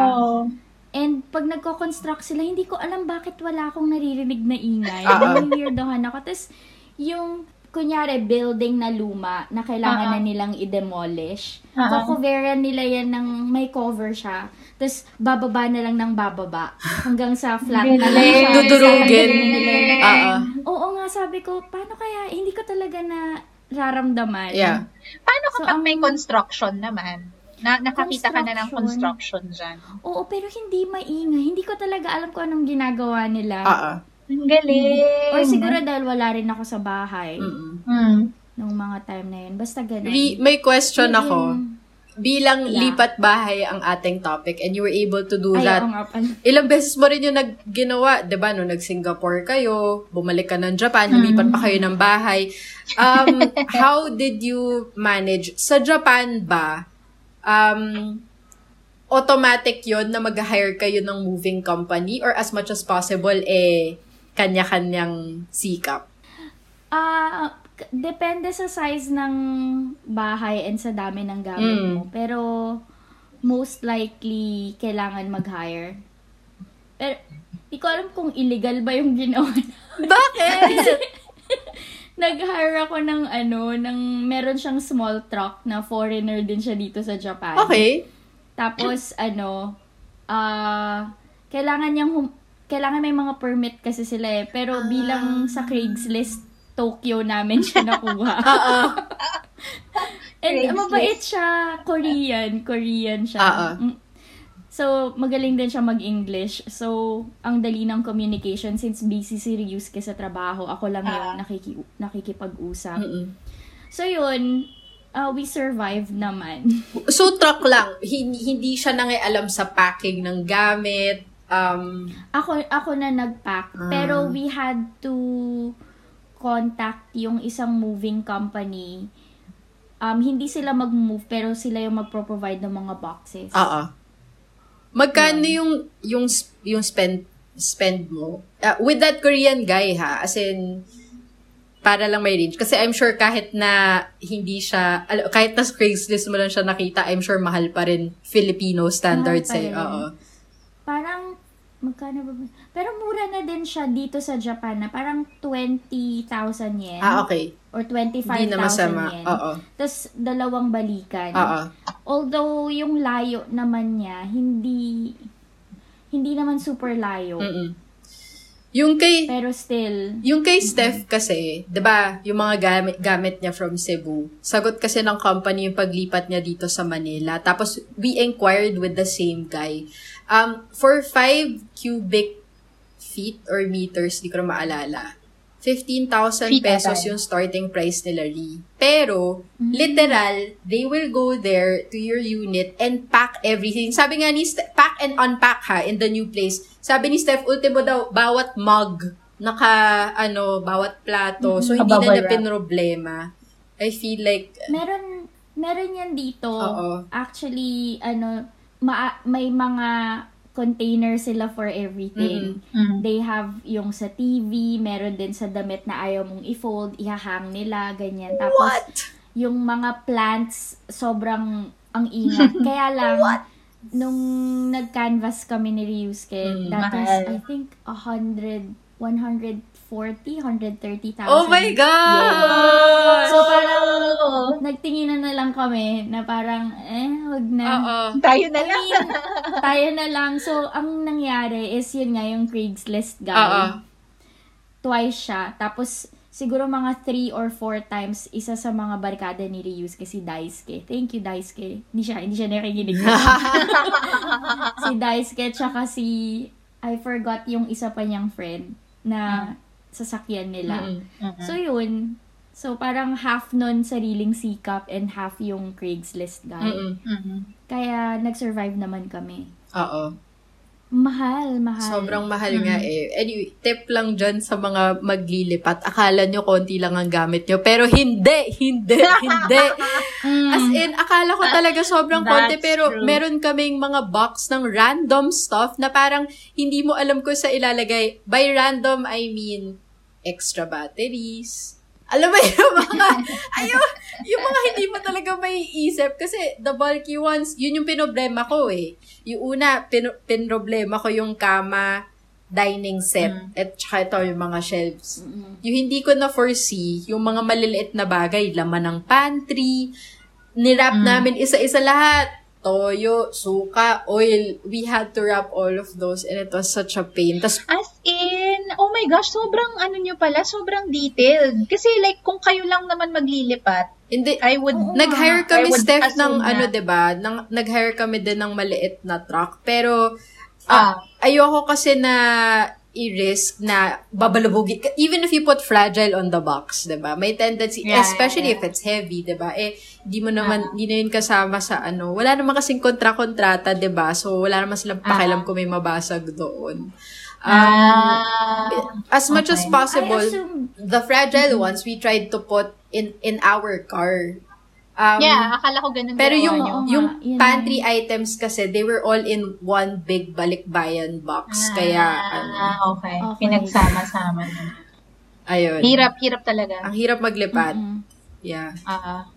[SPEAKER 3] And pag nagko-construct sila, hindi ko alam bakit wala akong naririnig na ingay.
[SPEAKER 2] Oo.
[SPEAKER 3] Weirdohan ako. Tapos, yung, kunyari, building na luma na kailangan
[SPEAKER 1] Oo.
[SPEAKER 3] na nilang i-demolish.
[SPEAKER 1] Oo.
[SPEAKER 3] Kukoveran nila yan ng may cover siya. Tapos, bababa na lang ng bababa. Hanggang sa flat na lang siya.
[SPEAKER 2] Dudurugin.
[SPEAKER 3] Nila yun.
[SPEAKER 2] Oo.
[SPEAKER 3] Oo nga, sabi ko, paano kaya, hindi ko talaga na raramdaman.
[SPEAKER 2] Yeah.
[SPEAKER 1] Paano
[SPEAKER 3] So,
[SPEAKER 1] kapag
[SPEAKER 3] ang-
[SPEAKER 1] may construction naman? Na, nakakita ka na ng construction dyan.
[SPEAKER 3] Oo, pero hindi maingay. Hindi ko talaga alam kung anong ginagawa nila.
[SPEAKER 2] Oo.
[SPEAKER 1] Ang galing!
[SPEAKER 3] Or siguro dahil wala rin ako sa bahay.
[SPEAKER 1] Hmm.
[SPEAKER 3] nung mga time na yun. Basta ganun.
[SPEAKER 2] Re- may question ako. Bilang
[SPEAKER 3] Yeah.
[SPEAKER 2] lipat bahay ang ating topic and you were able to do
[SPEAKER 3] Ay,
[SPEAKER 2] that. Ilang beses mo rin yung nagginawa, 'di ba? No, nag-Singapore kayo, bumalik ka ng Japan, lumipat pa kayo ng bahay. Um, <laughs> how did you manage? Sa Japan ba, um, automatic yon na mag-hire kayo ng moving company or as much as possible, eh, kanya-kanyang sikap?
[SPEAKER 3] Ah, k- depende sa size ng bahay and sa dami ng gamit
[SPEAKER 2] Mm.
[SPEAKER 3] mo. Pero, most likely, kailangan mag-hire. Pero, di ko alam kung illegal ba yung ginawa na. <laughs>
[SPEAKER 2] Bakit?
[SPEAKER 3] Nag-hire ako ng ano, ng meron siyang small truck na foreigner din siya dito sa Japan.
[SPEAKER 2] okay.
[SPEAKER 3] Tapos, ano, ah, kailangan niyang, hum- kailangan may mga permit kasi sila eh. Pero bilang sa Craigslist, Tokyo namin siya nakuha.
[SPEAKER 2] Oo. <laughs>
[SPEAKER 3] And
[SPEAKER 1] Craigslist.
[SPEAKER 3] mabait siya. Korean. Korean siya.
[SPEAKER 2] Oo.
[SPEAKER 3] Mm. So, magaling din siya mag-English. So, ang dali ng communication since busy si Ryusuke sa trabaho. Ako lang yung
[SPEAKER 1] Ah.
[SPEAKER 3] nakiki- nakikipag-usap.
[SPEAKER 2] Mm-mm.
[SPEAKER 3] So, yun. uh, we survived naman.
[SPEAKER 2] So, truck lang. Hindi, hindi siya nangialam sa packing ng gamit. Um,
[SPEAKER 3] Ako ako na nag-pack.
[SPEAKER 2] Ah.
[SPEAKER 3] Pero we had to contact yung isang moving company. Um, hindi sila mag-move, pero sila yung magpro-provide ng mga boxes.
[SPEAKER 2] Oo. Magkano yung yung sp- yung spend spend mo? Uh, with that Korean guy ha, as in para lang may range. Kasi I'm sure kahit na hindi siya, kahit na Craigslist mo lang siya nakita, I'm sure mahal pa rin Filipino standards eh. Oo.
[SPEAKER 3] Magkano ba? Pero mura na din siya dito sa Japan na parang 20,000 yen.
[SPEAKER 2] Ah, okay.
[SPEAKER 3] Or
[SPEAKER 2] Hindi
[SPEAKER 3] 25,000
[SPEAKER 2] na masama.
[SPEAKER 3] yen.
[SPEAKER 2] Oo.
[SPEAKER 3] Tapos, dalawang balikan.
[SPEAKER 2] Oo.
[SPEAKER 3] Although, yung layo naman niya, hindi, hindi naman super layo.
[SPEAKER 2] Mm-mm. Yung kay,
[SPEAKER 3] Pero still,
[SPEAKER 2] yung kay Steph kasi, 'di ba, yung mga gamit gamit niya from Cebu. Sagot kasi ng company yung paglipat niya dito sa Manila. Tapos we inquired with the same guy. Um for 5 cubic feet or meters, di ko na maalala. 15,000
[SPEAKER 1] Feet
[SPEAKER 2] pesos yung starting price nila, Ri. Pero,
[SPEAKER 3] Mm.
[SPEAKER 2] literal, they will go there to your unit and pack everything. Sabi nga ni Ste- pack and unpack ha, in the new place. Sabi ni Steph, ultimo daw, bawat mug, naka, ano, bawat plato. So, hindi na
[SPEAKER 1] wrap.
[SPEAKER 2] pinroblema. I feel like,
[SPEAKER 3] meron, meron yan dito.
[SPEAKER 2] Oo.
[SPEAKER 3] Actually, ano, ma- may mga container sila for everything.
[SPEAKER 1] Mm.
[SPEAKER 3] They have yung sa TV, meron din sa damit na ayaw mong i-fold, ihahang nila, ganyan. Tapos,
[SPEAKER 2] what?
[SPEAKER 3] yung mga plants, sobrang ang ingat. <laughs> Kaya lang, nung nag-canvas kami ni Ryusuke,
[SPEAKER 2] Mm,
[SPEAKER 3] that was,
[SPEAKER 1] mahal.
[SPEAKER 3] I think, 100, 140, 130,000.
[SPEAKER 2] Oh my God!
[SPEAKER 3] So, parang,
[SPEAKER 1] Oh,
[SPEAKER 3] nagtinginan na lang kami na parang, eh, wag na.
[SPEAKER 2] Oo.
[SPEAKER 1] tayo na
[SPEAKER 3] I
[SPEAKER 1] lang.
[SPEAKER 3] mean, tayo na lang. So, ang nangyari is yun nga yung Craigslist guy.
[SPEAKER 2] Oo.
[SPEAKER 3] Twice siya. Tapos, siguro mga three or four times, isa sa mga barkada ni Ryus kasi Daisuke. Thank you, Daisuke. Hindi siya, hindi siya nakikinig. <laughs> si Daisuke, tsaka si, I forgot yung isa pa niyang friend na sasakyan nila.
[SPEAKER 2] Mm-mm.
[SPEAKER 3] So, yun. So, parang half nun sariling sikap and half yung Craigslist guy.
[SPEAKER 2] Mm-mm.
[SPEAKER 1] Mhm.
[SPEAKER 3] Kaya, nag-survive naman kami.
[SPEAKER 2] Oo.
[SPEAKER 3] Mahal, mahal.
[SPEAKER 2] Sobrang mahal nga eh. Anyway, tip lang dyan sa mga maglilipat. Akala nyo konti lang ang gamit nyo. Pero hindi, hindi, <laughs> hindi. As in, akala ko talaga sobrang konti. Pero
[SPEAKER 1] true.
[SPEAKER 2] meron kaming mga box ng random stuff na parang hindi mo alam ko sa ilalagay. By random, I mean extra batteries. Alam mo yung <laughs> mga, ayo, yung mga hindi mo talaga may isip. Kasi the bulky ones, yun yung pinoblema ko eh. Yung una, pin, pinroblema ko yung kama, dining set, at saka ito yung mga shelves. Yung hindi ko na foresee, yung mga maliliit na bagay, laman ng pantry, nirap namin isa-isa lahat. Toyo, suka, oil. We had to wrap all of those and it was such a pain. Tas,
[SPEAKER 1] As in, oh my gosh, sobrang ano nyo pala, sobrang detailed. Kasi like, kung kayo lang naman maglilipat,
[SPEAKER 2] hindi,
[SPEAKER 1] I would,
[SPEAKER 3] Oo.
[SPEAKER 2] Nag-hire
[SPEAKER 1] I
[SPEAKER 2] kami,
[SPEAKER 1] would
[SPEAKER 2] Steph, ng
[SPEAKER 1] na-
[SPEAKER 2] ano, ba Nang, nag-hire kami din ng maliit na truck. Pero,
[SPEAKER 1] Ah.
[SPEAKER 2] ah, ayoko kasi na i-risk na babalubugin. Even if you put fragile on the box, 'di ba May tendency,
[SPEAKER 1] Yeah,
[SPEAKER 2] especially
[SPEAKER 1] yeah,
[SPEAKER 2] if it's heavy, 'di ba Eh, di mo naman, di na yun kasama sa ano. Wala naman kasing kontra-kontrata, 'di ba So, wala naman silang pakialam kung may mabasag doon. Um,
[SPEAKER 1] ah,
[SPEAKER 2] as much as
[SPEAKER 1] okay.
[SPEAKER 2] possible,
[SPEAKER 3] I assume,
[SPEAKER 2] the fragile ones we tried to put in in our car. Um,
[SPEAKER 1] yeah, akala ko ganun
[SPEAKER 2] pero yung
[SPEAKER 3] nga,
[SPEAKER 2] yung
[SPEAKER 3] yun
[SPEAKER 2] pantry items kasi they were all in one big balikbayan box. Kaya ano,
[SPEAKER 1] Ah, okay.
[SPEAKER 3] Okay.
[SPEAKER 1] Pinagsama-sama nyo.
[SPEAKER 2] ayun.
[SPEAKER 1] Hirap, hirap talaga.
[SPEAKER 2] Ang hirap maglipat.
[SPEAKER 3] mm
[SPEAKER 2] Yeah.
[SPEAKER 1] Ah.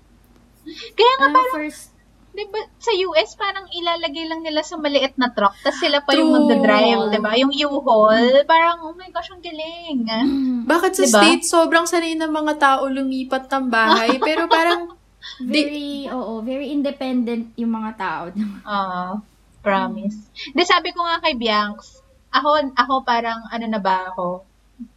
[SPEAKER 1] Kaya nga
[SPEAKER 3] Ang
[SPEAKER 1] parang,
[SPEAKER 3] first,
[SPEAKER 1] di ba, sa US, parang ilalagay lang nila sa maliit na truck, tapos sila pa yung
[SPEAKER 2] True.
[SPEAKER 1] magdadrive, di ba? Yung U-Haul, parang, oh my gosh, ang galing.
[SPEAKER 3] mm,
[SPEAKER 2] Bakit sa
[SPEAKER 1] Diba?
[SPEAKER 2] States, sobrang sanay ng mga tao lumipat ng bahay, <laughs> pero parang, di,
[SPEAKER 3] very, oo, very independent yung mga tao. <laughs>
[SPEAKER 1] Ah, promise. Di sabi ko nga kay Bianx, ako, ako parang, ano na ba ako,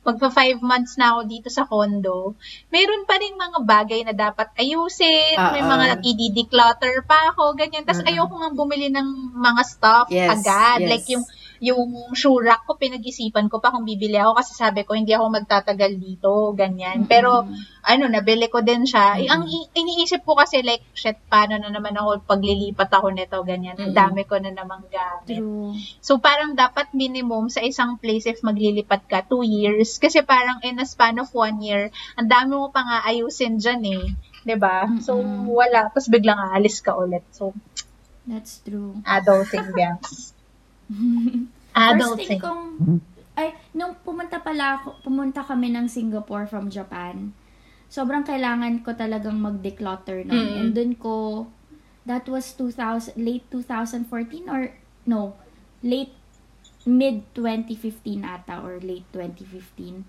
[SPEAKER 1] magpa five months na ako dito sa condo, mayroon pa rin mga bagay na dapat ayusin,
[SPEAKER 2] Ah,
[SPEAKER 1] may
[SPEAKER 2] ah.
[SPEAKER 1] mga i-declutter pa ako, ganyan. Tapos
[SPEAKER 2] Mm-mm.
[SPEAKER 1] ayoko nga bumili ng mga stuff
[SPEAKER 2] Yes,
[SPEAKER 1] agad.
[SPEAKER 2] yes.
[SPEAKER 1] Like yung yung shoe rack ko, pinag-isipan ko pa kung bibili ako kasi sabi ko, hindi ako magtatagal dito, ganyan. Pero, ano, nabili ko din siya. Eh, Ang iniisip ko kasi like, shit, paano na naman ako paglilipat ako nito, ganyan. Ang
[SPEAKER 2] Mm.
[SPEAKER 1] dami ko na namang gamit.
[SPEAKER 3] True.
[SPEAKER 1] So, parang dapat minimum sa isang place if maglilipat ka, two years. Kasi parang in a span of one year, ang dami mo pa nga ayusin dyan eh. 'Di ba? So,
[SPEAKER 3] Mm-mm.
[SPEAKER 1] wala. Tapos biglang aalis ka ulit. So,
[SPEAKER 3] That's true.
[SPEAKER 1] adulting, Bianx. <laughs>
[SPEAKER 3] First thing
[SPEAKER 1] Adulting.
[SPEAKER 3] kong, ay, nung pumunta pala ako, pumunta kami ng Singapore from Japan, sobrang kailangan ko talagang mag-declutter nun.
[SPEAKER 2] Mm.
[SPEAKER 3] And dun ko, that was 2000, late 2014 or, no, late, mid 2015 ata or late 2015.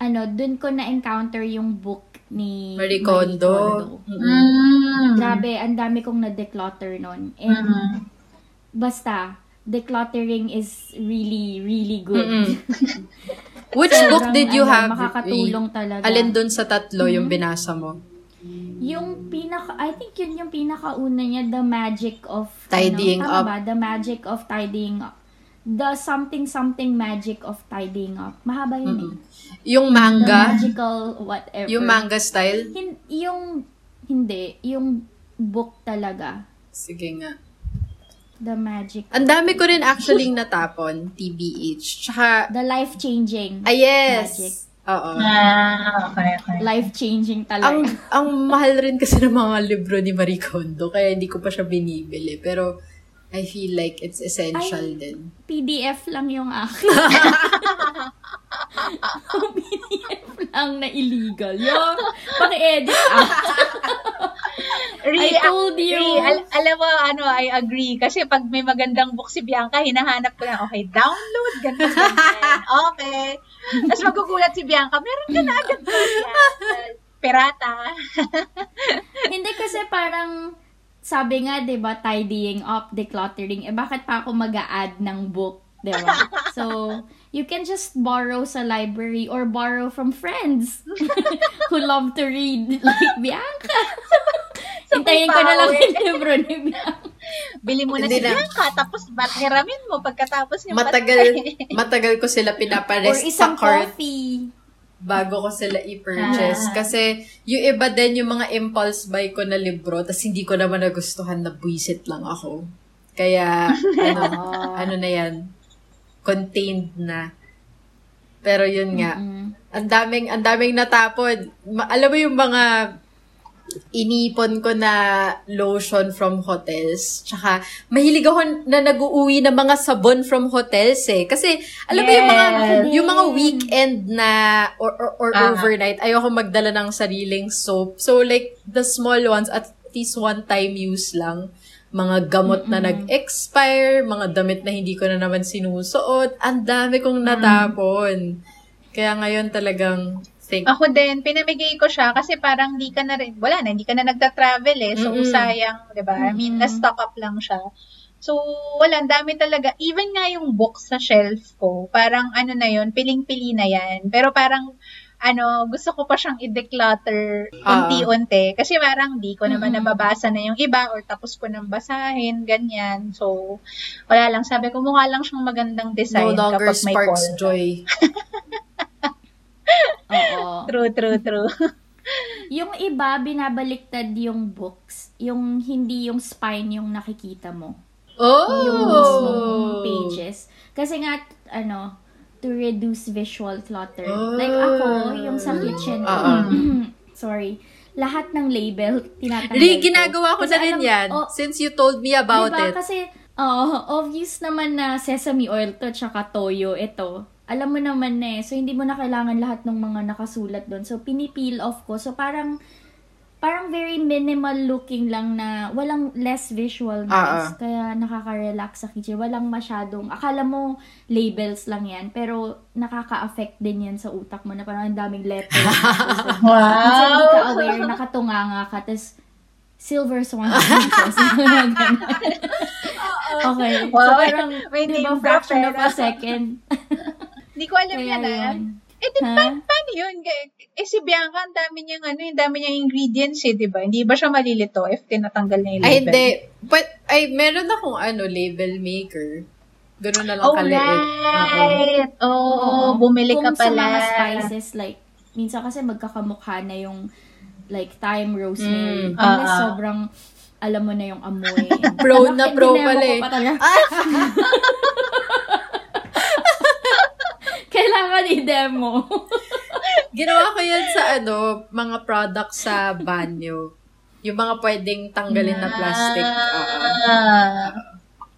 [SPEAKER 3] Ano, dun ko na-encounter yung book ni
[SPEAKER 2] Marie Kondo. Mm-mm.
[SPEAKER 1] Mm.
[SPEAKER 3] Grabe, ang dami kong na-declutter nun. And,
[SPEAKER 1] Mhm.
[SPEAKER 3] basta, decluttering is really, really good. <laughs>
[SPEAKER 2] Which book did you
[SPEAKER 3] ano,
[SPEAKER 2] have?
[SPEAKER 3] Makakatulong talaga.
[SPEAKER 2] Alin dun sa tatlo yung
[SPEAKER 3] Mhm.
[SPEAKER 2] binasa mo?
[SPEAKER 3] Yung pinaka, I think yun yung pinakauna niya, The Magic of...
[SPEAKER 2] Tidying
[SPEAKER 3] ano,
[SPEAKER 2] Up.
[SPEAKER 3] Ba? The Magic of Tidying Up. The something something magic of tidying up. Mahaba yun eh.
[SPEAKER 2] Yung
[SPEAKER 3] The
[SPEAKER 2] manga?
[SPEAKER 3] magical whatever.
[SPEAKER 2] Yung manga style?
[SPEAKER 3] Hin- yung, hindi, yung book talaga.
[SPEAKER 2] Sige nga.
[SPEAKER 3] The magic.
[SPEAKER 2] Ang dami ko rin actually natapon, TBH. Tsaka,
[SPEAKER 3] The life-changing.
[SPEAKER 2] ah yes!
[SPEAKER 3] Magic.
[SPEAKER 2] Oo.
[SPEAKER 1] Ah, okay, okay.
[SPEAKER 3] Life-changing talaga.
[SPEAKER 2] Ang, ang mahal rin kasi ng mga libro ni Marie Kondo, kaya hindi ko pa siya binibili. Pero, I feel like it's essential din.
[SPEAKER 3] PDF lang yung akin. <laughs> PDF lang na illegal. Yung, paki-edit out.
[SPEAKER 1] Re,
[SPEAKER 3] I told you.
[SPEAKER 1] Re, al- alam mo, ano, I agree. Kasi pag may magandang book si Bianca, hinahanap ko na, okay, download, ganun, ganyan. <laughs> Okay. Tapos magugulat si Bianca, meron ka na agad <laughs> Pirata. <laughs>
[SPEAKER 3] Hindi kasi parang, sabi nga, di ba, tidying up, decluttering, eh bakit pa ako mag add ng book, di ba? So, you can just borrow sa library or borrow from friends <laughs> who love to read <laughs> like Bianca. Hintayin ko na lang
[SPEAKER 1] power. <laughs>
[SPEAKER 3] yung libro ni Bianca.
[SPEAKER 1] Bili mo na si. Bianca, tapos bat hiramin mo pagkatapos yung
[SPEAKER 2] Matagal,
[SPEAKER 1] batay.
[SPEAKER 2] matagal ko sila
[SPEAKER 3] Or
[SPEAKER 2] pinaparest sa
[SPEAKER 3] isang
[SPEAKER 2] cart
[SPEAKER 3] coffee.
[SPEAKER 2] bago ko sila i-purchase.
[SPEAKER 1] Ah.
[SPEAKER 2] Kasi, yung iba din, yung mga impulse buy ko na libro, tas hindi ko naman nagustuhan na buisit lang ako. Kaya, ano, ano na yan, contained na. Pero yun nga,
[SPEAKER 3] Mm.
[SPEAKER 2] ang daming, ang daming natapon. Ma- alam mo yung mga inipon ko na lotion from hotels. Tsaka, mahilig ako na nag-uuwi ng mga sabon from hotels eh. Kasi, alam mo yung mga,
[SPEAKER 1] Yes.
[SPEAKER 2] yung mga weekend na, or, or, or
[SPEAKER 1] Ah.
[SPEAKER 2] overnight, ayoko magdala ng sariling soap. So, like, the small ones, at least one time use lang. Mga gamot na nag-expire, mga damit na hindi ko na naman sinusuot. Ang dami kong natapon. Kaya ngayon talagang think
[SPEAKER 1] Ako din, pinamigay ko siya kasi parang di ka na rin, wala na, hindi ka na nagta-travel eh. So,
[SPEAKER 2] Mm-mm.
[SPEAKER 1] sayang, di ba? I mean, na-stock up lang siya. So, wala, dami talaga. Even nga yung books sa shelf ko, parang ano na yun, piling-pili na yan. Pero parang, ano, gusto ko pa siyang i-declutter
[SPEAKER 2] Ah.
[SPEAKER 1] unti-unti. Kasi parang di ko naman
[SPEAKER 3] Mm-mm.
[SPEAKER 1] nababasa na yung iba or tapos ko nang basahin, ganyan. So, wala lang. Sabi ko, mukha lang siyang magandang
[SPEAKER 2] no
[SPEAKER 1] design
[SPEAKER 2] longer
[SPEAKER 1] kapag may
[SPEAKER 2] sparks
[SPEAKER 1] call.
[SPEAKER 2] joy. <laughs>
[SPEAKER 3] Oo.
[SPEAKER 1] True, true, true. <laughs>
[SPEAKER 3] Yung iba, binabaliktad yung books. Yung hindi yung spine yung nakikita mo.
[SPEAKER 2] Oh!
[SPEAKER 3] Yung mismong pages. Kasi nga, ano, to reduce visual clutter. Like ako, yung sa kitchen ko. <clears throat>
[SPEAKER 2] Oo.
[SPEAKER 3] sorry. Lahat ng label, tinatanggal
[SPEAKER 2] Ri,
[SPEAKER 3] ko.
[SPEAKER 2] ginagawa ko na rin yan.
[SPEAKER 3] oh,
[SPEAKER 2] since you told me about
[SPEAKER 3] diba?
[SPEAKER 2] it.
[SPEAKER 3] Kasi, oh, obvious naman na sesame oil to, tsaka toyo, ito. Alam mo naman na eh. So, hindi mo na kailangan lahat ng mga nakasulat doon. So, pinipeel off ko. So, parang, parang very minimal looking lang na walang less visual noise. Kaya nakaka-relax sa kitchen. Walang masyadong, akala mo labels lang yan, pero nakaka-affect din yan sa utak mo na parang ang daming letters. <laughs> Minsan hindi ka
[SPEAKER 1] Wow!
[SPEAKER 3] aware, nakatunganga ka, tapos silver swan princess. <laughs> <laughs> Okay. So,
[SPEAKER 1] Wow.
[SPEAKER 3] parang,
[SPEAKER 1] May
[SPEAKER 3] di ba,
[SPEAKER 1] name drop
[SPEAKER 3] fraction of a second.
[SPEAKER 1] Hindi ko alam
[SPEAKER 3] Kaya
[SPEAKER 1] yan ah. Eh, di,
[SPEAKER 3] Ha?
[SPEAKER 1] pa- paano yun? Eh, si Bianca, ang dami niyang, ano, yung dami niyang ingredients eh, di ba? Hindi ba siya malilito if tinatanggal niya yung
[SPEAKER 2] Ay,
[SPEAKER 1] label?
[SPEAKER 2] hindi. But, ay, meron akong ano, label maker. Ganun na lang
[SPEAKER 1] Oh,
[SPEAKER 2] kaliit. Oo.
[SPEAKER 1] right. Oo, bumili ka
[SPEAKER 3] Kung sa
[SPEAKER 1] pala.
[SPEAKER 3] mga spices, like, minsan kasi magkakamukha na yung, like, thyme, rosemary.
[SPEAKER 2] Mm.
[SPEAKER 3] Unless
[SPEAKER 1] ah.
[SPEAKER 3] sobrang, alam mo na yung amoy. <laughs>
[SPEAKER 2] Pro na pro pala eh.
[SPEAKER 3] pa <laughs> Kailangan i-demo. <laughs>
[SPEAKER 2] Ginawa ko yan sa ano, mga products sa banyo. Yung mga pwedeng tanggalin na plastic.
[SPEAKER 1] Ah.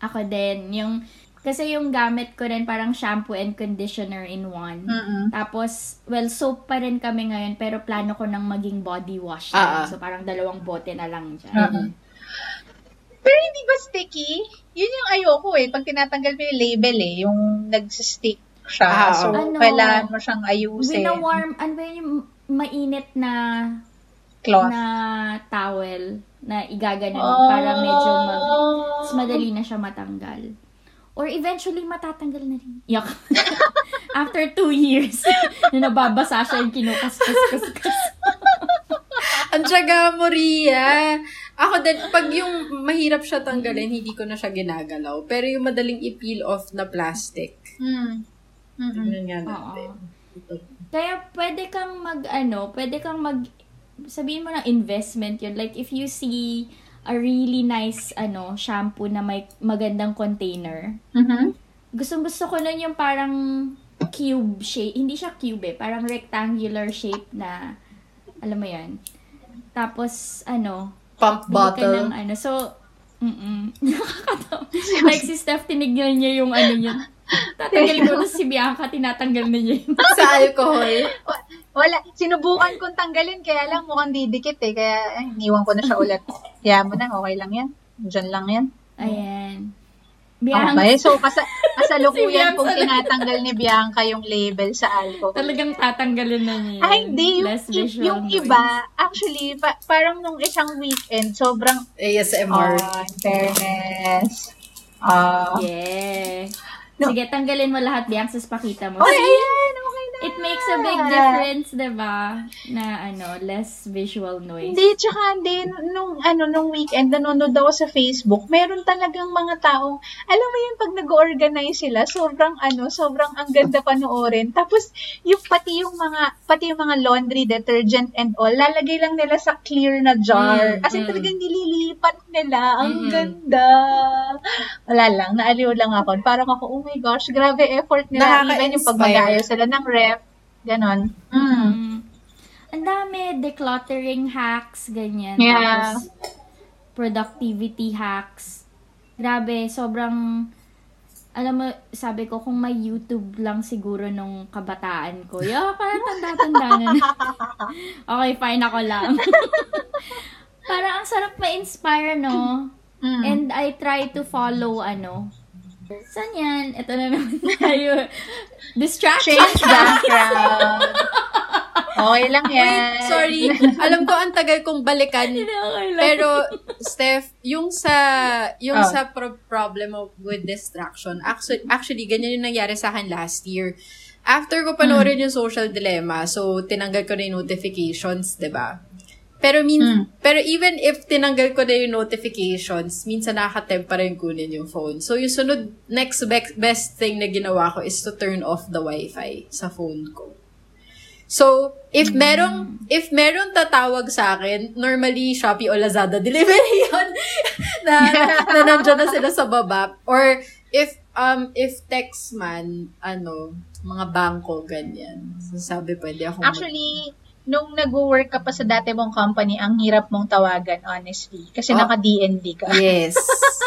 [SPEAKER 3] Ako din. Yung, kasi yung gamit ko rin parang shampoo and conditioner in one.
[SPEAKER 1] Mm-mm.
[SPEAKER 3] Tapos, well, soap pa rin kami ngayon, pero plano ko nang maging body wash.
[SPEAKER 2] Ah, ah.
[SPEAKER 3] din. So, parang dalawang bote na lang dyan.
[SPEAKER 1] Ah. Pero hindi ba sticky? Yun yung ayoko eh. Pag tinatanggal mo yung label eh, yung nagsistick siya.
[SPEAKER 2] Ah,
[SPEAKER 1] so,
[SPEAKER 3] ano,
[SPEAKER 1] kailangan mo siyang ayusin.
[SPEAKER 3] Wina-warm, ano ba yun yung mainit na
[SPEAKER 1] Cloth.
[SPEAKER 3] na towel na igaganon
[SPEAKER 1] Oh.
[SPEAKER 3] para medyo mag mas madali na siya matanggal. Or eventually, matatanggal na rin. Yak. <laughs> After two years, <laughs> na nababasa siya yung kinukas-kas-kas-kas. <laughs>
[SPEAKER 2] Ang tsaga mo, Ria. Ako din, pag yung mahirap siya tanggalin, hindi ko na siya ginagalaw. Pero yung madaling i-peel off na plastic,
[SPEAKER 1] Mm. Mm-mm.
[SPEAKER 2] yun nga natin.
[SPEAKER 3] Kaya pwede kang mag, ano, pwede kang mag, sabihin mo na investment yun. Like, if you see a really nice, ano, shampoo na may magandang container,
[SPEAKER 1] Mhm.
[SPEAKER 3] gustong gusto ko nun yung parang cube shape. Hindi siya cube eh. Parang rectangular shape na, alam mo yan. Tapos, ano,
[SPEAKER 2] Pump bottle.
[SPEAKER 3] ng ano. So, mm <laughs> Nakakatawa. <laughs> like si Steph, tinignan niya yung ano yun. Tatanggalin ko na si Bianca, tinatanggal na niya yun.
[SPEAKER 2] sa alcohol. <laughs>
[SPEAKER 1] Wala, sinubukan kong tanggalin, kaya lang mukhang didikit eh, kaya eh, iniwan ko na siya ulit. Kaya mo na, okay lang yan. Diyan lang yan.
[SPEAKER 3] Ayan.
[SPEAKER 1] Bianca. Okay, so <laughs> kasa,
[SPEAKER 3] Si
[SPEAKER 1] kasalukuyan kung
[SPEAKER 3] na-
[SPEAKER 1] tinatanggal ni Bianca yung label sa alcohol.
[SPEAKER 3] talagang tatanggalin na niya.
[SPEAKER 1] Ay, hindi. Yung,
[SPEAKER 3] Less
[SPEAKER 1] yung,
[SPEAKER 3] noise.
[SPEAKER 1] iba, actually, pa- parang nung isang weekend, sobrang,
[SPEAKER 2] ASMR.
[SPEAKER 1] ah, in fairness. Ah,
[SPEAKER 3] Yeah.
[SPEAKER 1] No.
[SPEAKER 3] Sige, tanggalin mo lahat, Bianca, sa pakita mo.
[SPEAKER 1] okay, ayan, okay.
[SPEAKER 3] It makes a big difference, diba? Na, ano, less visual noise.
[SPEAKER 1] Hindi, tsaka hindi, nung, ano, nung weekend, nanonood ako sa Facebook, meron talagang mga taong, alam mo yun, pag nag-organize sila, sobrang, ano, sobrang ang ganda panoorin. Tapos, yung, pati yung mga, pati yung mga laundry detergent and all, lalagay lang nila sa clear na jar.
[SPEAKER 2] Mm,
[SPEAKER 1] As in,
[SPEAKER 2] mm.
[SPEAKER 1] talagang nililipat nila. Ang
[SPEAKER 2] Mm-mm.
[SPEAKER 1] ganda. Wala lang, naaliw lang ako. Parang ako, oh my gosh, grabe effort nila. Even yung pag mag-ayos sila ng rep. Ganon. Mm.
[SPEAKER 3] Mm. Ang dami, decluttering hacks, ganyan.
[SPEAKER 1] Yeah.
[SPEAKER 3] Tapos, productivity hacks. Grabe, sobrang, alam mo, sabi ko, kung may YouTube lang siguro nung kabataan ko, yeah, parang tanda-tanda na. <laughs> okay, fine ako lang. <laughs> parang ang sarap ma-inspire, no?
[SPEAKER 1] Mm.
[SPEAKER 3] And I try to follow, ano, saan yan? Ito na naman <laughs> tayo. Distraction.
[SPEAKER 1] Change background. Okay lang yan.
[SPEAKER 2] Wait, sorry. Alam ko ang tagal kong balikan.
[SPEAKER 3] Okay lang.
[SPEAKER 2] Pero, Steph, yung sa yung
[SPEAKER 1] Oh.
[SPEAKER 2] sa pro- problem of with distraction, actually, actually, ganyan yung nangyari sa akin last year. After ko panoorin yung social dilemma, so tinanggal ko na yung notifications, 'di ba? Pero min
[SPEAKER 1] Mm.
[SPEAKER 2] pero even if tinanggal ko na yung notifications, minsan nakaka-tempt pa rin kunin yung phone. So yung sunod next be- best thing na ginawa ko is to turn off the wifi sa phone ko. So, if merong, if merong tatawag sa akin, normally Shopee o Lazada delivery <laughs> yun, na, na nandiyan na sila sa baba. Or, if, um, if text man, ano, mga bangko, ganyan. So, sabi, pwede ako
[SPEAKER 1] Actually, nung nag-work ka pa sa dati mong company, ang hirap mong tawagan, honestly. Kasi
[SPEAKER 2] Oh.
[SPEAKER 1] naka-DND ka.
[SPEAKER 2] Yes.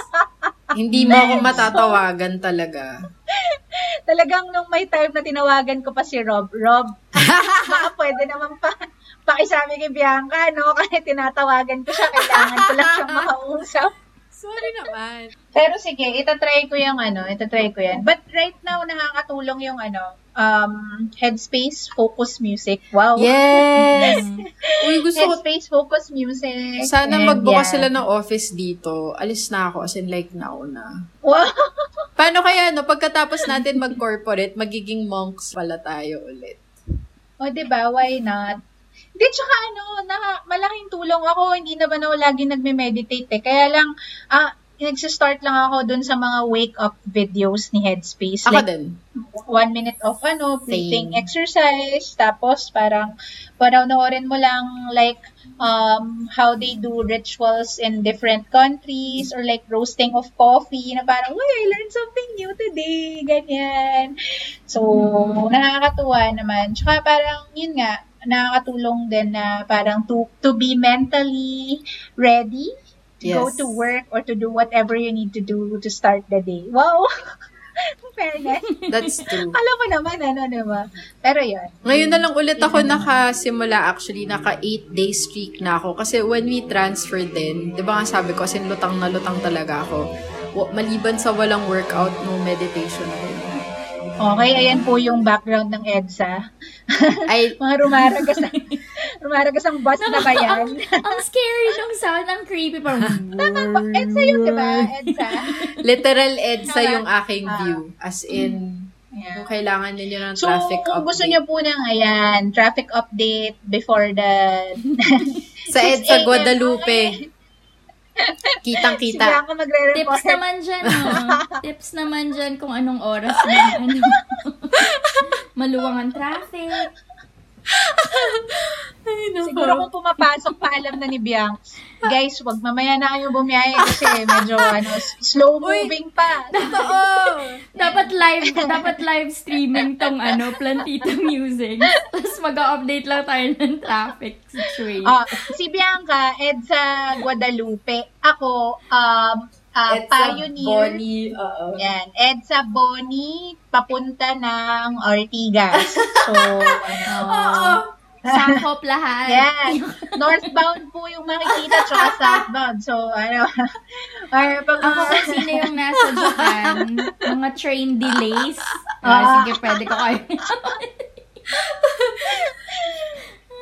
[SPEAKER 2] <laughs> Hindi mo ako matatawagan talaga. <laughs>
[SPEAKER 1] Talagang nung may time na tinawagan ko pa si Rob, Rob, <laughs> baka pwede naman pa pakisabi kay Bianca, no? Kasi tinatawagan ko siya, kailangan ko lang siyang makausap.
[SPEAKER 2] Sorry naman.
[SPEAKER 1] Pero sige, itatry ko yung ano, itatry ko yan. But right now, nakakatulong yung ano, um, Headspace Focus Music. Wow.
[SPEAKER 2] Yes! <laughs> Uy, gusto ko
[SPEAKER 1] Headspace Focus Music.
[SPEAKER 2] Sana
[SPEAKER 1] And
[SPEAKER 2] magbukas
[SPEAKER 1] yan.
[SPEAKER 2] sila ng office dito. Alis na ako, as in like now na.
[SPEAKER 1] Wow. <laughs>
[SPEAKER 2] Paano kaya, no, pagkatapos natin mag-corporate, magiging monks pala tayo ulit.
[SPEAKER 1] O, di ba? Why not? Hindi, tsaka ano, na, malaking tulong ako. Hindi naman ako lagi nagme-meditate eh. Kaya lang, ah, nagsistart lang ako dun sa mga wake-up videos ni Headspace.
[SPEAKER 2] Ako
[SPEAKER 1] Like,
[SPEAKER 2] din.
[SPEAKER 1] one minute of ano, breathing
[SPEAKER 2] Same.
[SPEAKER 1] exercise. Tapos, parang, panoorin mo lang, like, um, how they do rituals in different countries or like roasting of coffee na parang, uy, I learned something new today. Ganyan. So, nakakatuwa naman. Tsaka parang, yun nga, nakakatulong din na parang to, to be mentally ready to go
[SPEAKER 2] Yes.
[SPEAKER 1] to work or to do whatever you need to do to start the day. Wow! <laughs> Fairness.
[SPEAKER 2] That's true. <laughs>
[SPEAKER 1] Alam mo naman, ano, di ba? Pero yun.
[SPEAKER 2] Ngayon na lang ulit ako nakasimula actually, naka 8 day streak na ako. Kasi when we transfer din, di ba nga sabi ko, kasi lutang na lutang talaga ako. Maliban sa walang workout, no meditation ako.
[SPEAKER 1] Okay, ayan po yung background ng EDSA.
[SPEAKER 2] Ay, <laughs>
[SPEAKER 1] mga rumaragas na, Rumaragas ang bus na ba yan?
[SPEAKER 3] Ang scary nung sound, ang creepy. Parang, <laughs>
[SPEAKER 1] EDSA yun, di ba? EDSA.
[SPEAKER 2] Literal EDSA
[SPEAKER 1] Tama.
[SPEAKER 2] yung aking
[SPEAKER 1] Ah.
[SPEAKER 2] view. As in,
[SPEAKER 1] Yeah.
[SPEAKER 2] kung kailangan ninyo ng
[SPEAKER 1] So,
[SPEAKER 2] traffic
[SPEAKER 1] kung
[SPEAKER 2] update.
[SPEAKER 1] gusto niyo po ng, ayan, traffic update before the...
[SPEAKER 2] sa <laughs>
[SPEAKER 1] 6
[SPEAKER 2] EDSA. Guadalupe, Kitang-kita.
[SPEAKER 1] Bianca magre-report.
[SPEAKER 3] Tips naman dyan, no? Tips naman dyan kung anong oras na, ano, <laughs> maluwang ang traffic. <laughs>
[SPEAKER 2] Ay, naku.
[SPEAKER 1] Siguro kung pumapasok pa, alam na ni Bianca. <laughs> Guys, wag mamaya na kayo bumiyahe kasi medyo ano, slow moving pa.
[SPEAKER 2] Oo. <laughs>
[SPEAKER 3] Dapat live, dapat live streaming tong ano, Plantita Music. Tapos mag-update lang tayo ng traffic situation.
[SPEAKER 1] Ah, si Bianca, EDSA Guadalupe. Ako, um, ah,
[SPEAKER 2] EDSA
[SPEAKER 1] Pioneer.
[SPEAKER 2] Bonnie, oo.
[SPEAKER 1] Yan. EDSA Boni, papunta ng Ortigas. <laughs> So, ano.
[SPEAKER 2] Oo.
[SPEAKER 3] Sakop lahat.
[SPEAKER 1] Yan. Northbound po yung makikita, tsaka <laughs> southbound. So, ano. <laughs> or pag
[SPEAKER 3] Ako
[SPEAKER 1] mga,
[SPEAKER 3] kung sino yung nasa Japan, mga train delays. Ah,
[SPEAKER 1] Ah.
[SPEAKER 3] sige, pwede ko kayo.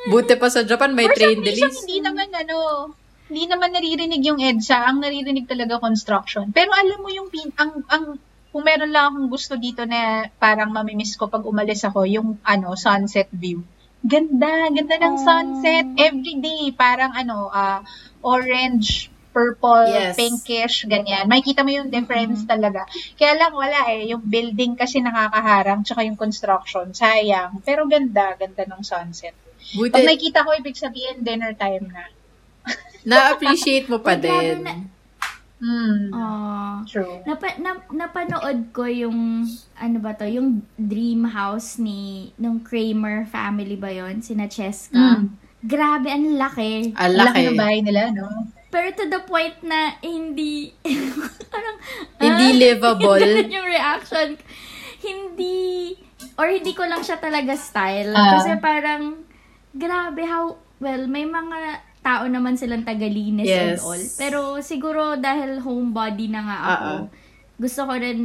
[SPEAKER 2] Buti pa sa Japan, may
[SPEAKER 1] for
[SPEAKER 2] train
[SPEAKER 1] some reason,
[SPEAKER 2] delays.
[SPEAKER 1] hindi naman, ano, hindi naman naririnig yung EDSA. Ang naririnig talaga construction. Pero alam mo yung, pin, ang, ang, kung meron lang akong gusto dito na parang mamimiss ko pag umalis ako, yung, ano, sunset view. Ganda, ganda ng
[SPEAKER 3] Oh.
[SPEAKER 1] sunset. Every day, parang, ano, ah, orange, purple,
[SPEAKER 2] Yes.
[SPEAKER 1] pinkish, ganyan. Makikita mo yung difference talaga. Kaya lang wala eh, yung building kasi nakakaharang, tsaka yung construction, sayang. Pero ganda, ganda ng sunset. Pag
[SPEAKER 2] Buti,
[SPEAKER 1] nakikita ko, ibig sabihin, dinner time na.
[SPEAKER 2] Na-appreciate mo pa din.
[SPEAKER 3] na-
[SPEAKER 1] Hmm,
[SPEAKER 3] Ah.
[SPEAKER 1] true.
[SPEAKER 3] Napa, na, napanood ko yung, ano ba to, yung dream house ni, nung Kramer family ba yon Sina Cheska.
[SPEAKER 1] Mm.
[SPEAKER 3] Grabe, ang laki.
[SPEAKER 2] Ang
[SPEAKER 1] laki
[SPEAKER 2] laki.
[SPEAKER 1] ng bahay nila, no?
[SPEAKER 3] Pero to the point na hindi, <laughs> parang,
[SPEAKER 2] Hindi
[SPEAKER 3] ah,
[SPEAKER 2] livable. <laughs>
[SPEAKER 3] ganun yung reaction. Hindi, or hindi ko lang siya talaga style.
[SPEAKER 1] Ah.
[SPEAKER 3] kasi parang, grabe how, well, may mga tao naman silang tagalinis and
[SPEAKER 2] Yes.
[SPEAKER 3] all. Pero siguro dahil homebody na nga ako,
[SPEAKER 2] Ah, ah.
[SPEAKER 3] gusto ko rin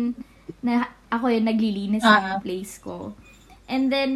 [SPEAKER 3] na ako yung naglilinis
[SPEAKER 1] Ah, ah.
[SPEAKER 3] ng place ko. And then,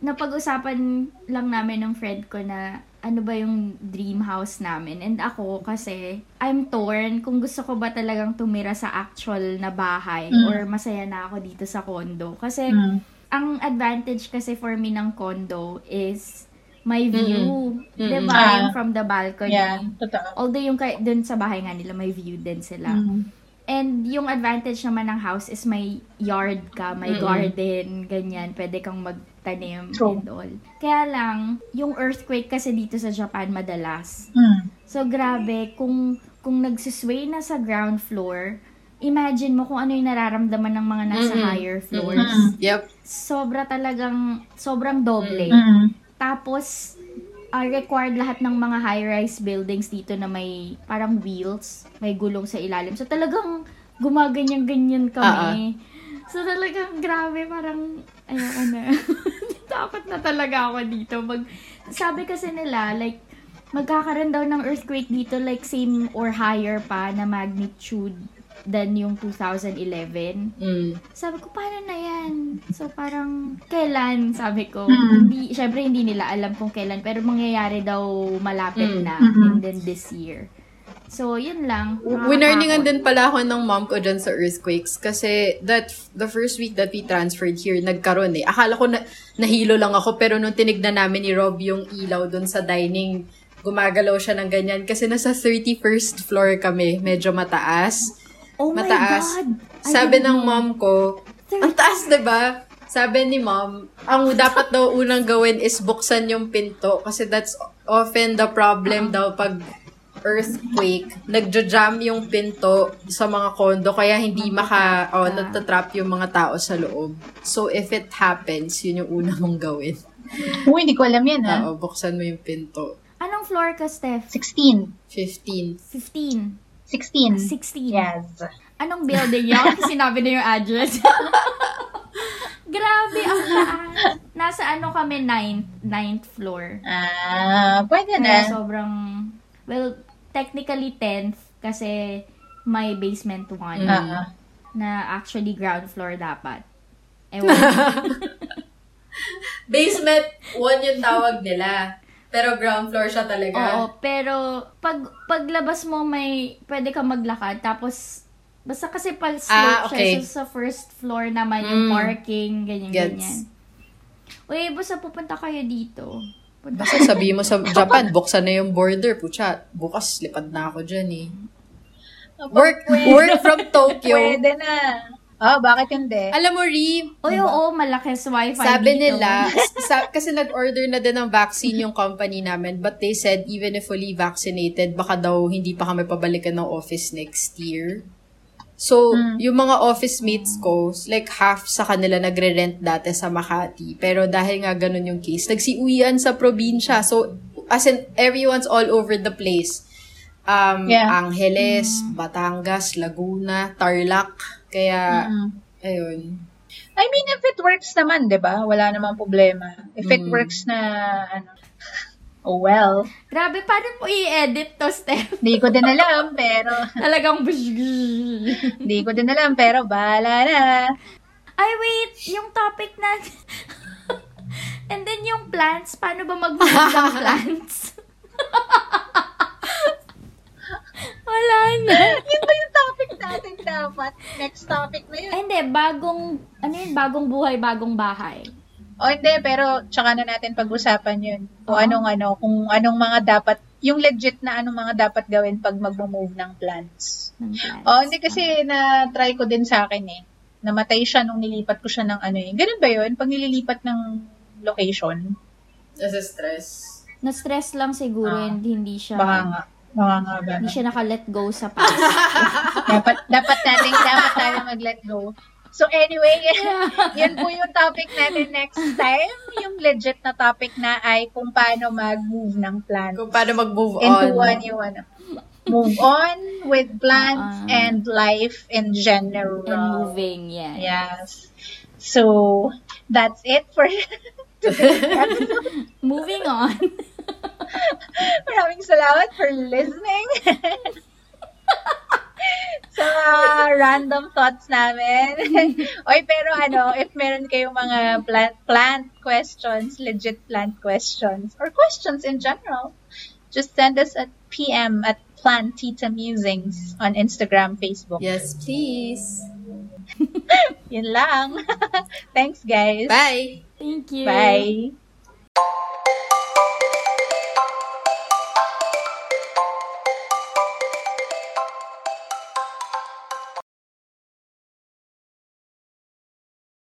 [SPEAKER 3] napag-usapan lang namin ng friend ko na ano ba yung dream house namin. And ako kasi, I'm torn kung gusto ko ba talagang tumira sa actual na bahay
[SPEAKER 1] Mm.
[SPEAKER 3] or masaya na ako dito sa condo. Kasi,
[SPEAKER 1] Hmm.
[SPEAKER 3] ang advantage kasi for me ng condo is may view.
[SPEAKER 2] Mm-mm.
[SPEAKER 3] Diba?
[SPEAKER 1] Ah.
[SPEAKER 3] Yung from the balcony.
[SPEAKER 1] Yeah, totoo.
[SPEAKER 3] Although yung kay, dun sa bahay nga nila, may view din sila.
[SPEAKER 1] Hmm.
[SPEAKER 3] And yung advantage naman ng house is may yard ka, may
[SPEAKER 2] Mm-mm.
[SPEAKER 3] garden, ganyan. Pwede kang magtanim
[SPEAKER 1] True.
[SPEAKER 3] and all. Kaya lang, yung earthquake kasi dito sa Japan madalas.
[SPEAKER 1] Hmm.
[SPEAKER 3] So, grabe, kung, kung nagsisway na sa ground floor, imagine mo kung ano yung nararamdaman ng mga nasa
[SPEAKER 2] Mm-mm.
[SPEAKER 3] higher floors.
[SPEAKER 1] Mm-mm.
[SPEAKER 2] Yep.
[SPEAKER 3] Sobra talagang, sobrang doble.
[SPEAKER 1] Hmm.
[SPEAKER 3] Tapos, ah, required lahat ng mga high-rise buildings dito na may parang wheels, may gulong sa ilalim. So, talagang gumaganyan-ganyan kami. So, talagang grabe, parang, ayoko na. <laughs> Takot na talaga ako dito. Mag, sabi kasi nila, like, magkakaroon daw ng earthquake dito, like, same or higher pa na magnitude than yung 2011.
[SPEAKER 2] Mm.
[SPEAKER 3] Sabi ko, paano na yan? So, parang, kailan? Sabi ko.
[SPEAKER 1] Hmm.
[SPEAKER 3] Hindi, syempre, hindi nila alam kung kailan. Pero mangyayari daw malapit
[SPEAKER 2] Mm.
[SPEAKER 3] na.
[SPEAKER 1] Mm-mm.
[SPEAKER 3] And then this year. So, yun lang.
[SPEAKER 2] Winarningan din pala ako ng mom ko dyan sa earthquakes kasi that the first week that we transferred here, nagkaroon eh. Akala ko na, nahilo lang ako pero nung tinignan namin ni Rob yung ilaw dun sa dining, gumagalaw siya ng ganyan kasi nasa 31st floor kami, medyo mataas.
[SPEAKER 3] Oh my
[SPEAKER 2] mataas.
[SPEAKER 3] God! I
[SPEAKER 2] Sabi ng
[SPEAKER 3] know.
[SPEAKER 2] mom ko, ang taas, 'di ba? Sabi ni mom, ang dapat daw unang gawin is buksan yung pinto kasi that's often the problem daw pag earthquake, nagja-jam yung pinto sa mga kondo kaya hindi maka oh, natatrap yung mga tao sa loob. So if it happens, yun yung una mong gawin. <laughs>
[SPEAKER 1] Uy, hindi ko alam yan, ha?
[SPEAKER 2] Oo, buksan mo yung pinto.
[SPEAKER 3] Anong floor ka, Steph?
[SPEAKER 1] 16.
[SPEAKER 2] 15.
[SPEAKER 3] 15.
[SPEAKER 1] 16.
[SPEAKER 3] 16.
[SPEAKER 1] Yes.
[SPEAKER 3] Anong building yun? Sinabi na yung address. <laughs> Grabe, ang taas. Nasa ano kami, ninth, ninth floor.
[SPEAKER 1] Ah, pwede
[SPEAKER 3] Kaya
[SPEAKER 1] na.
[SPEAKER 3] sobrang, well, technically 10th kasi may basement 1
[SPEAKER 1] Ah,
[SPEAKER 3] na actually ground floor dapat. <laughs> Ewan.
[SPEAKER 2] Basement 1 yung tawag nila. Pero ground floor siya talaga.
[SPEAKER 3] Oo, pero pag paglabas mo may pwede ka maglakad tapos basta kasi pag slope
[SPEAKER 2] Ah, okay.
[SPEAKER 3] siya so sa first floor naman yung
[SPEAKER 2] Mm.
[SPEAKER 3] parking ganyan
[SPEAKER 2] Gets.
[SPEAKER 3] ganyan. Uy, basta pupunta kayo dito. Punta
[SPEAKER 2] Basta sabihin mo sa <laughs> Japan, buksan na yung border. Pucha, bukas lipad na ako dyan eh. Work, work from Tokyo.
[SPEAKER 1] Pwede na. Oh, bakit hindi?
[SPEAKER 2] Alam mo, Ri,
[SPEAKER 3] Uy, oo, malakas wifi
[SPEAKER 2] Sabi
[SPEAKER 3] dito.
[SPEAKER 2] nila, <laughs> sa, kasi nag-order na din ng vaccine yung company namin, but they said even if fully vaccinated, baka daw hindi pa kami pabalikan ng office next year. So,
[SPEAKER 1] Hmm.
[SPEAKER 2] yung mga office mates ko, like half sa kanila nagre-rent dati sa Makati. Pero dahil nga ganun yung case, nagsiuwian sa probinsya. So, as in, everyone's all over the place. Um,
[SPEAKER 1] Yeah.
[SPEAKER 2] Angeles, Batangas, Laguna, Tarlac. Kaya,
[SPEAKER 1] Mm.
[SPEAKER 2] ayun.
[SPEAKER 1] I mean, if it works naman, di ba? Wala namang problema. If it
[SPEAKER 2] Mm.
[SPEAKER 1] works na, ano, <laughs> oh well.
[SPEAKER 3] Grabe, paano mo i-edit to, Steph?
[SPEAKER 1] Hindi ko din alam, pero, <laughs>
[SPEAKER 3] Talagang
[SPEAKER 1] hindi ko din alam, pero bahala na.
[SPEAKER 3] Ay, wait! Yung topic natin. <laughs> And then yung plants, paano ba mag-move ng plants? Wala na.
[SPEAKER 1] Yun ba yung natin dapat? Next topic na yun.
[SPEAKER 3] Ay, hindi. Bagong, ano yun? Bagong buhay, bagong bahay.
[SPEAKER 1] O hindi, pero tsaka na natin pag-usapan yun. Kung
[SPEAKER 3] Oo.
[SPEAKER 1] anong ano, kung anong mga dapat, yung legit na anong mga dapat gawin pag mag-move ng plants.
[SPEAKER 3] Ng plants.
[SPEAKER 1] Oh, hindi kasi na-try ko din sa akin eh. Namatay siya nung nilipat ko siya ng ano eh. Ganun ba yun? Pag nililipat ng location?
[SPEAKER 2] As stress.
[SPEAKER 3] Na-stress lang siguro
[SPEAKER 1] Ah.
[SPEAKER 3] hindi siya,
[SPEAKER 1] Baka nga. Baka nga ba?
[SPEAKER 3] hindi siya naka-let go sa <laughs> past.
[SPEAKER 1] dapat, dapat natin, dapat tayo mag-let go. So anyway, <laughs> yun po yung topic natin next time. Yung legit na topic na ay kung paano mag-move ng plants.
[SPEAKER 2] Kung paano mag-move
[SPEAKER 1] into
[SPEAKER 2] on.
[SPEAKER 1] one yung ano. Move on with plants
[SPEAKER 3] Uh-uh.
[SPEAKER 1] and life in general.
[SPEAKER 3] and moving, yeah.
[SPEAKER 1] Yes. So, that's it for <laughs> today's episode.
[SPEAKER 3] Moving on. <laughs>
[SPEAKER 1] Maraming salamat for listening. <laughs> sa random thoughts namin. <laughs> Oy, pero ano, if meron kayong mga plant, plant questions, legit plant questions, or questions in general, just send us a PM at Plant Tita Musings on Instagram, Facebook.
[SPEAKER 2] Yes, please.
[SPEAKER 1] Yun lang. Thanks, guys.
[SPEAKER 2] Bye!
[SPEAKER 3] Thank you.
[SPEAKER 1] Bye.